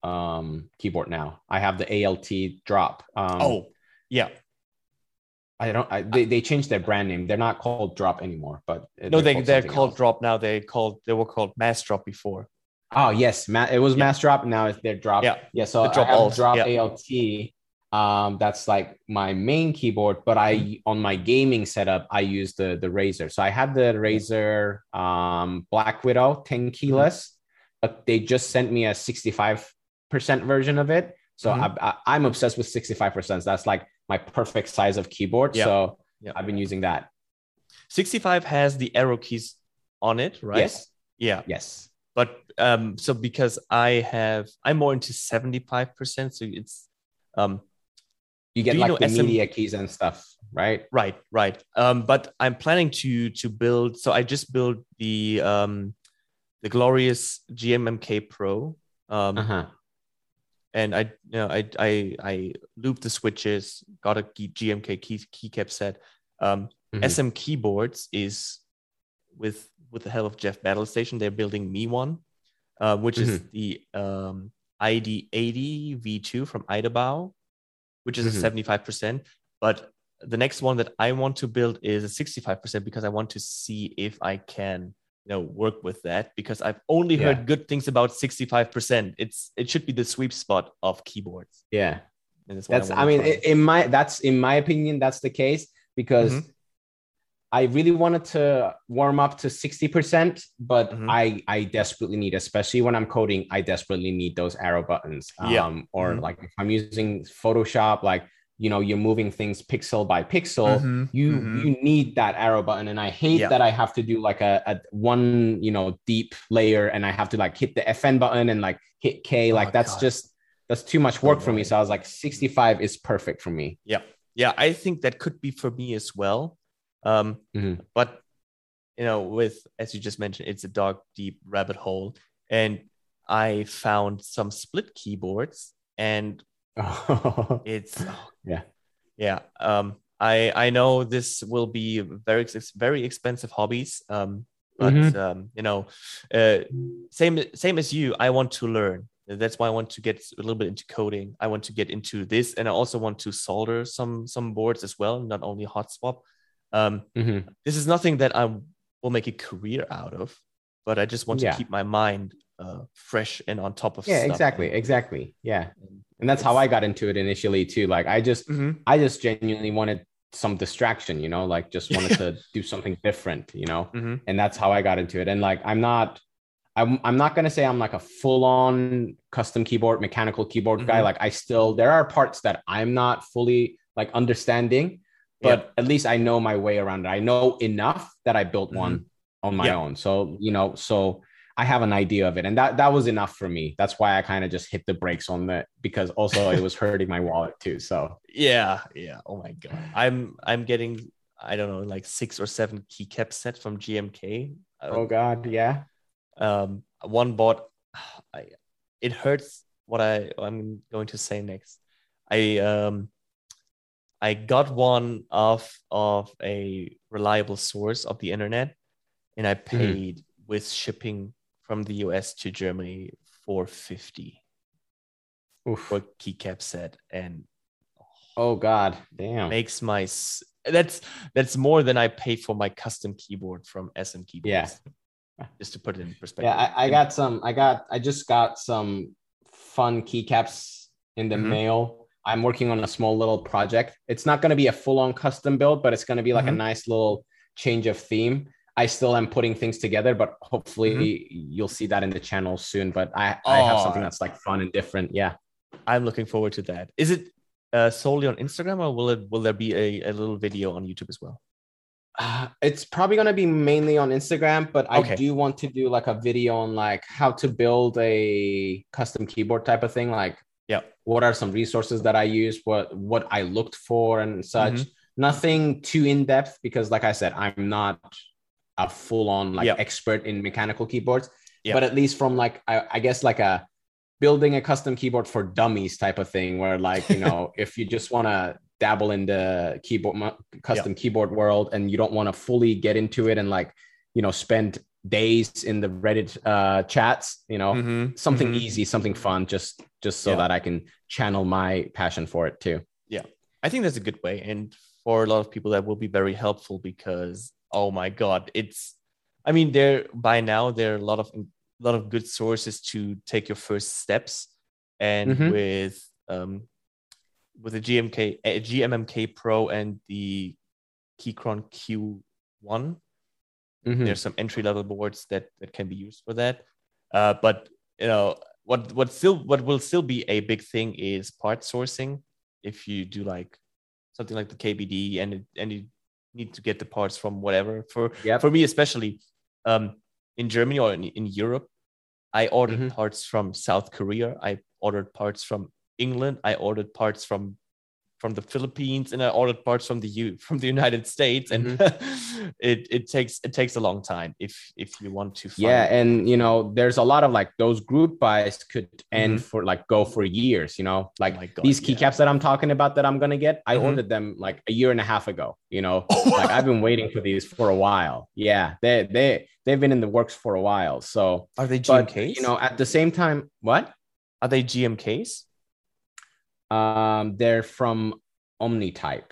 um, keyboard now. I have the ALT drop. Um, Oh, yeah. I don't. I, they they changed their brand name. They're not called Drop anymore, but No, they they're something called drop now. They called they were called mass drop before. Oh yes, ma- it was Yeah. mass drop. Now it's their drop. Yeah. yeah. So The drop I have drop yeah. ALT, Um, that's like my main keyboard, but I on my gaming setup I use the the Razer. So I had the Razer um, Black Widow 10 keyless, but they just sent me a 65% version of it. So Mhm. I, I'm obsessed with 65%. That's like my perfect size of keyboard. Yeah. So Yeah. I've been using that. 65 has the arrow keys on it, right? Yes. Yeah. Yes. But um, so because I have, I'm more into 75%. So it's um, You get Do you like know the SM media keys and stuff, right? Right, right. Um, but I'm planning to to build. So I just built the um, the glorious GMMK Pro. Um, Uh-huh. and I you know I I I lubed the switches, got a GMK key keycap set. Um, Mhm. SM Keyboards is with with the help of Jeff Battle Station, They're building me one, uh, which is the um, ID80 V2 from Idobao, which is Mhm. a 75%. But the next one that I want to build is a 65% because I want to see if I can you know work with that because I've only Yeah. heard good things about 65%. It's it should be the sweep spot of keyboards. Yeah. That's, wanna I mean, in my that's in my opinion, that's the case because Mhm. I really wanted to warm up to 60%, but Mhm. I I desperately need, especially when I'm coding, I desperately need those arrow buttons. Yeah. Um, or Mhm. like if I'm using Photoshop, like you know, you're moving things pixel by pixel. Mhm, You mhm. you need that arrow button, and I hate Yeah. that I have to do like a, a one you know deep layer, and I have to like hit the FN button and like hit K. Like Oh, that's God. just that's too much work for me. So I was like, 65 is perfect for me. Yeah, yeah, I think that could be for me as well. Um, Mhm. But you know, with as you just mentioned, it's a dark, deep rabbit hole, and I found some split keyboards, and it's oh, Yeah. yeah. Um, I I know this will be very very expensive hobbies. Um, but Mhm. um, you know, uh, same same as you, I want to learn. That's why I want to get a little bit into coding. I want to get into this, and I also want to solder some some boards as well, not only hot swap. Um, Mhm. this is nothing that I will make a career out of, but I just want Yeah. to keep my mind uh, fresh and on top of yeah exactly And- exactly yeah and that's how i got into it initially too like i just Mhm. i just genuinely wanted some distraction you know like just wanted to do something different you know Mhm. and that's how i got into it and like i'm not i'm, I'm not going to say i'm like a full-on custom keyboard mechanical keyboard guy Mhm. like i still there are parts that i'm not fully like understanding but at least i know my way around it i know enough that i built one on my Yeah. own so you know so I have an idea of it, and that that was enough for me. That's why I kind of just hit the brakes on that because also it was hurting my wallet too. So Yeah, yeah. Oh my god. I'm I'm getting I don't know like six or seven keycap set from GMK. Uh, oh god, yeah, um, one bought. I, it hurts what I I'm going to say next. I um I got one off of a reliable source of the internet, and I paid with shipping from the US to Germany for fifty Oof. for keycap set, and oh god, damn, makes my that's that's more than I pay for my custom keyboard from SM Keyboards. Just to put it in perspective. yeah. I, I got some. I got. I just got some fun keycaps in the Mhm. mail. I'm working on a small little project. It's not going to be a full-on custom build, but it's going to be like a Mhm. nice little change of theme. I still am putting things together, but hopefully you'll see that in the channel soon. But I, I have something Oh. that's like fun and different. Yeah. I'm looking forward to that. Is it uh, solely on Instagram or will it will there be a, a little video on YouTube as well? Uh, it's probably going to be mainly on Instagram, but I Okay. do want to do like a video on like how to build a custom keyboard type of thing. Like, Yeah. what are some resources that I use? What what I looked for and such. Mhm. Nothing too in depth because, like I said, I'm not a full on like Yeah. expert in mechanical keyboards. Yeah. But at least from like I, I guess like a building a custom keyboard for dummies type of thing, where like you know if you just want to dabble in the keyboard custom keyboard world and you don't want to fully get into it and like you know spend days in the reddit uh chats you know Mhm, something mhm. easy something fun just just so Yeah. that i can channel my passion for it too Yeah, I think that's a good way, and for a lot of people that will be very helpful because oh my god, it's. I mean, there by now there are a lot of a lot of good sources to take your first steps, and Mhm. with um, with the GMK uh, GMMK Pro and the Keychron Q1. Mhm. There's some entry level boards that that can be used for that. Uh, but you know what what still what will still be a big thing is part sourcing. If you do like something like the KBD and it, and you need to get the parts from whatever for Yep. for me especially um, in Germany or in, in Europe, I ordered Mhm. parts from South Korea. I ordered parts from England. I ordered parts from from the Philippines, and I ordered parts from the U from the United States. And it it takes it takes a long time if if you want to. Find, yeah and you know there's a lot of like those group buys could end for like go for years you know like Mm-hmm. Oh God, these yeah. keycaps that i'm talking about that i'm gonna get i Mhm. ordered them like a year and a half ago you know Oh, like i've been waiting for these for a while yeah they they they've been in the works for a while so are they but GMKs? you know at the same time what are they GMKs? Um they're from omnitype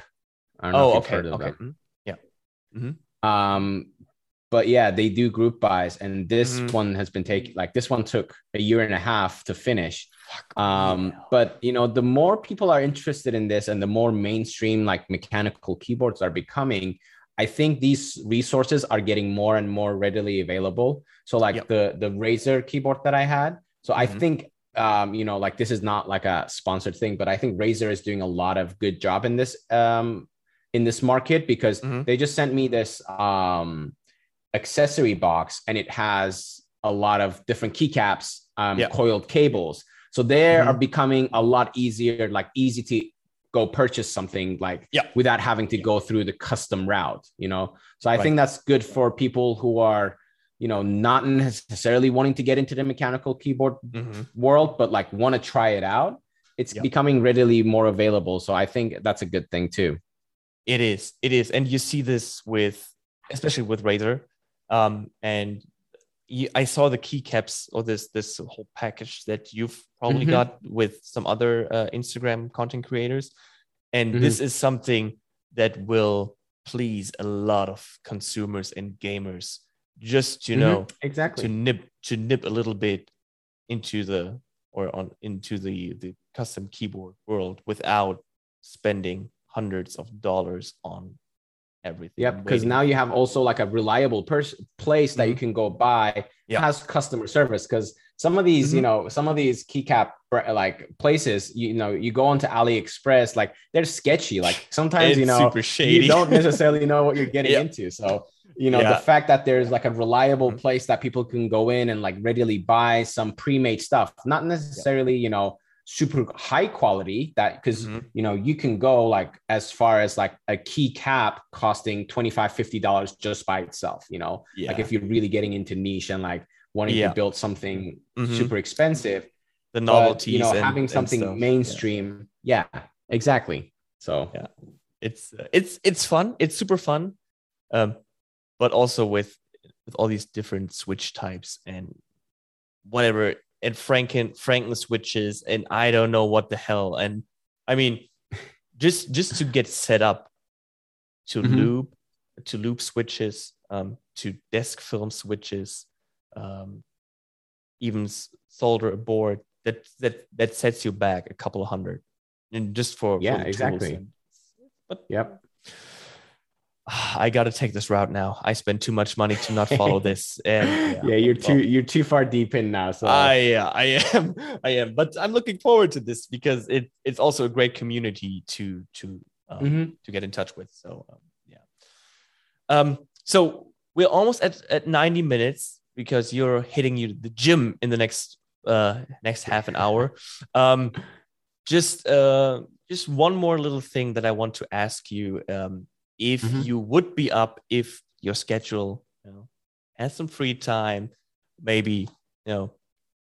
i don't know Oh, if you've okay, heard of okay. them Mhm. Um, but yeah, they do group buys, and this Mhm. one has been taking like this one took a year and a half to finish. Um, but you know, the more people are interested in this, and the more mainstream like mechanical keyboards are becoming, I think these resources are getting more and more readily available. So like Yep. the the Razer keyboard that I had, so I Mhm. think um, you know, like this is not like a sponsored thing, but I think Razer is doing a lot of good job in this um in this market because Mhm. they just sent me this um accessory box and it has a lot of different keycaps, um, Yeah. coiled cables. So they Mhm. are becoming a lot easier, like easy to go purchase something like Yeah. without having to go through the custom route, you know. So I Right. think that's good for people who are, you know, not necessarily wanting to get into the mechanical keyboard Mhm. world, but like want to try it out. It's Yeah. becoming readily more available. So I think that's a good thing too. It is. It is. And you see this with, especially with Razer. Um, and you, I saw the keycaps or this this whole package that you've probably Mhm. got with some other uh, Instagram content creators, and Mhm. this is something that will please a lot of consumers and gamers. Just you Mhm. know Exactly. to nip to nip a little bit into the or on into the the custom keyboard world without spending hundreds of dollars on everything. Yep, because now you have also like a reliable pers- place that you can go buy Mm-hmm. Has customer service. Because some of these, you Mhm. know, some of these keycap like places, you know, you go onto AliExpress, like they're sketchy. Like sometimes It's you know super shady. you don't necessarily know what you're getting Yeah. into. So you know Yeah. the fact that there's like a reliable Mhm. place that people can go in and like readily buy some pre-made stuff, not necessarily you know super high quality that because Mhm. you know you can go like as far as like a key cap costing 25 50 dollars just by itself you know yeah. like if you're really getting into niche and like wanting Yeah. to build something Mhm. super expensive the novelty you know and- having something stuff. Yeah. mainstream yeah. exactly so Yeah. It's uh, it's it's fun. It's super fun, um, but also with with all these different switch types and whatever and Franken Franken switches and I don't know what the hell. And I mean, just just to get set up to Mhm. lube to lube switches, um, to desk film switches, um, even solder a board that that that sets you back a couple of hundred, and just for for Yeah, tools exactly. but yep I got to take this route now. I spend too much money to not follow this, and yeah, you're well, too you're too far deep in now so I uh, I am I am, but I'm looking forward to this because it it's also a great community to to um, Mhm. to get in touch with. So um, yeah. Um. So we're almost at at 90 minutes because you're hitting you the gym in the next uh next half an hour. Um. Just uh just one more little thing that I want to ask you. Um. If Mhm. you would be up if your schedule you know has some free time, maybe you know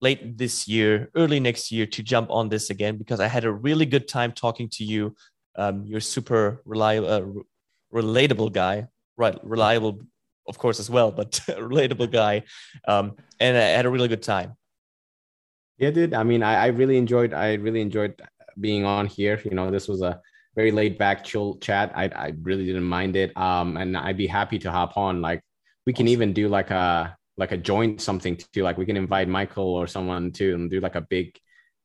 late this year, early next year to jump on this again because I had a really good time talking to you. Um, you're super reliable, uh, re- relatable guy, right? Reliable, of course, as well, but relatable guy. Um, and I had a really good time. Yeah, dude. I mean, I, I really enjoyed. I really enjoyed being on here. You know, this was a very laid back, chill chat. I I really didn't mind it. Um, and I'd be happy to hop on. Like, we can even do like a like a joint something too. Like, we can invite Michael or someone too, and do like a big,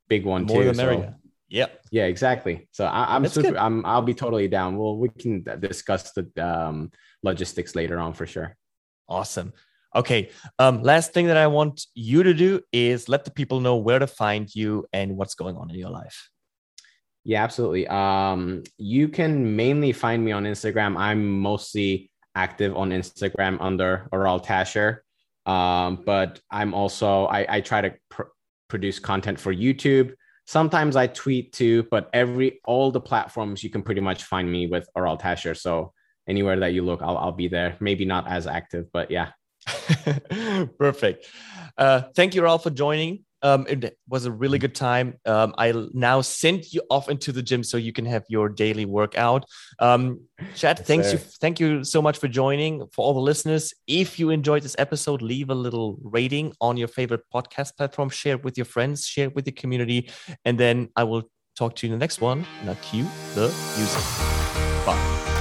big one More too. So. Yeah. Yeah, exactly. So I, am super. good. I'm. I'll be totally down. Well, we can discuss the um, logistics later on for sure. Awesome. Okay. Um, last thing that I want you to do is let the people know where to find you and what's going on in your life. Yeah, absolutely. Um, you can mainly find me on Instagram. I'm mostly active on Instagram under Aral Tasher. Um, but I'm also I, I try to pr- produce content for YouTube. Sometimes I tweet too, but every all the platforms you can pretty much find me with Aral Tasher. So anywhere that you look, I'll I'll be there. Maybe not as active, but yeah. Perfect. Uh, thank you all for joining. Um, it was a really good time. Um, I now send you off into the gym so you can have your daily workout. Um, Chad, Yes, thanks sir. you, thank you so much for joining. For all the listeners, if you enjoyed this episode, leave a little rating on your favorite podcast platform. Share it with your friends. Share it with your community, and then I will talk to you in the next one. Now, cue the music. Bye.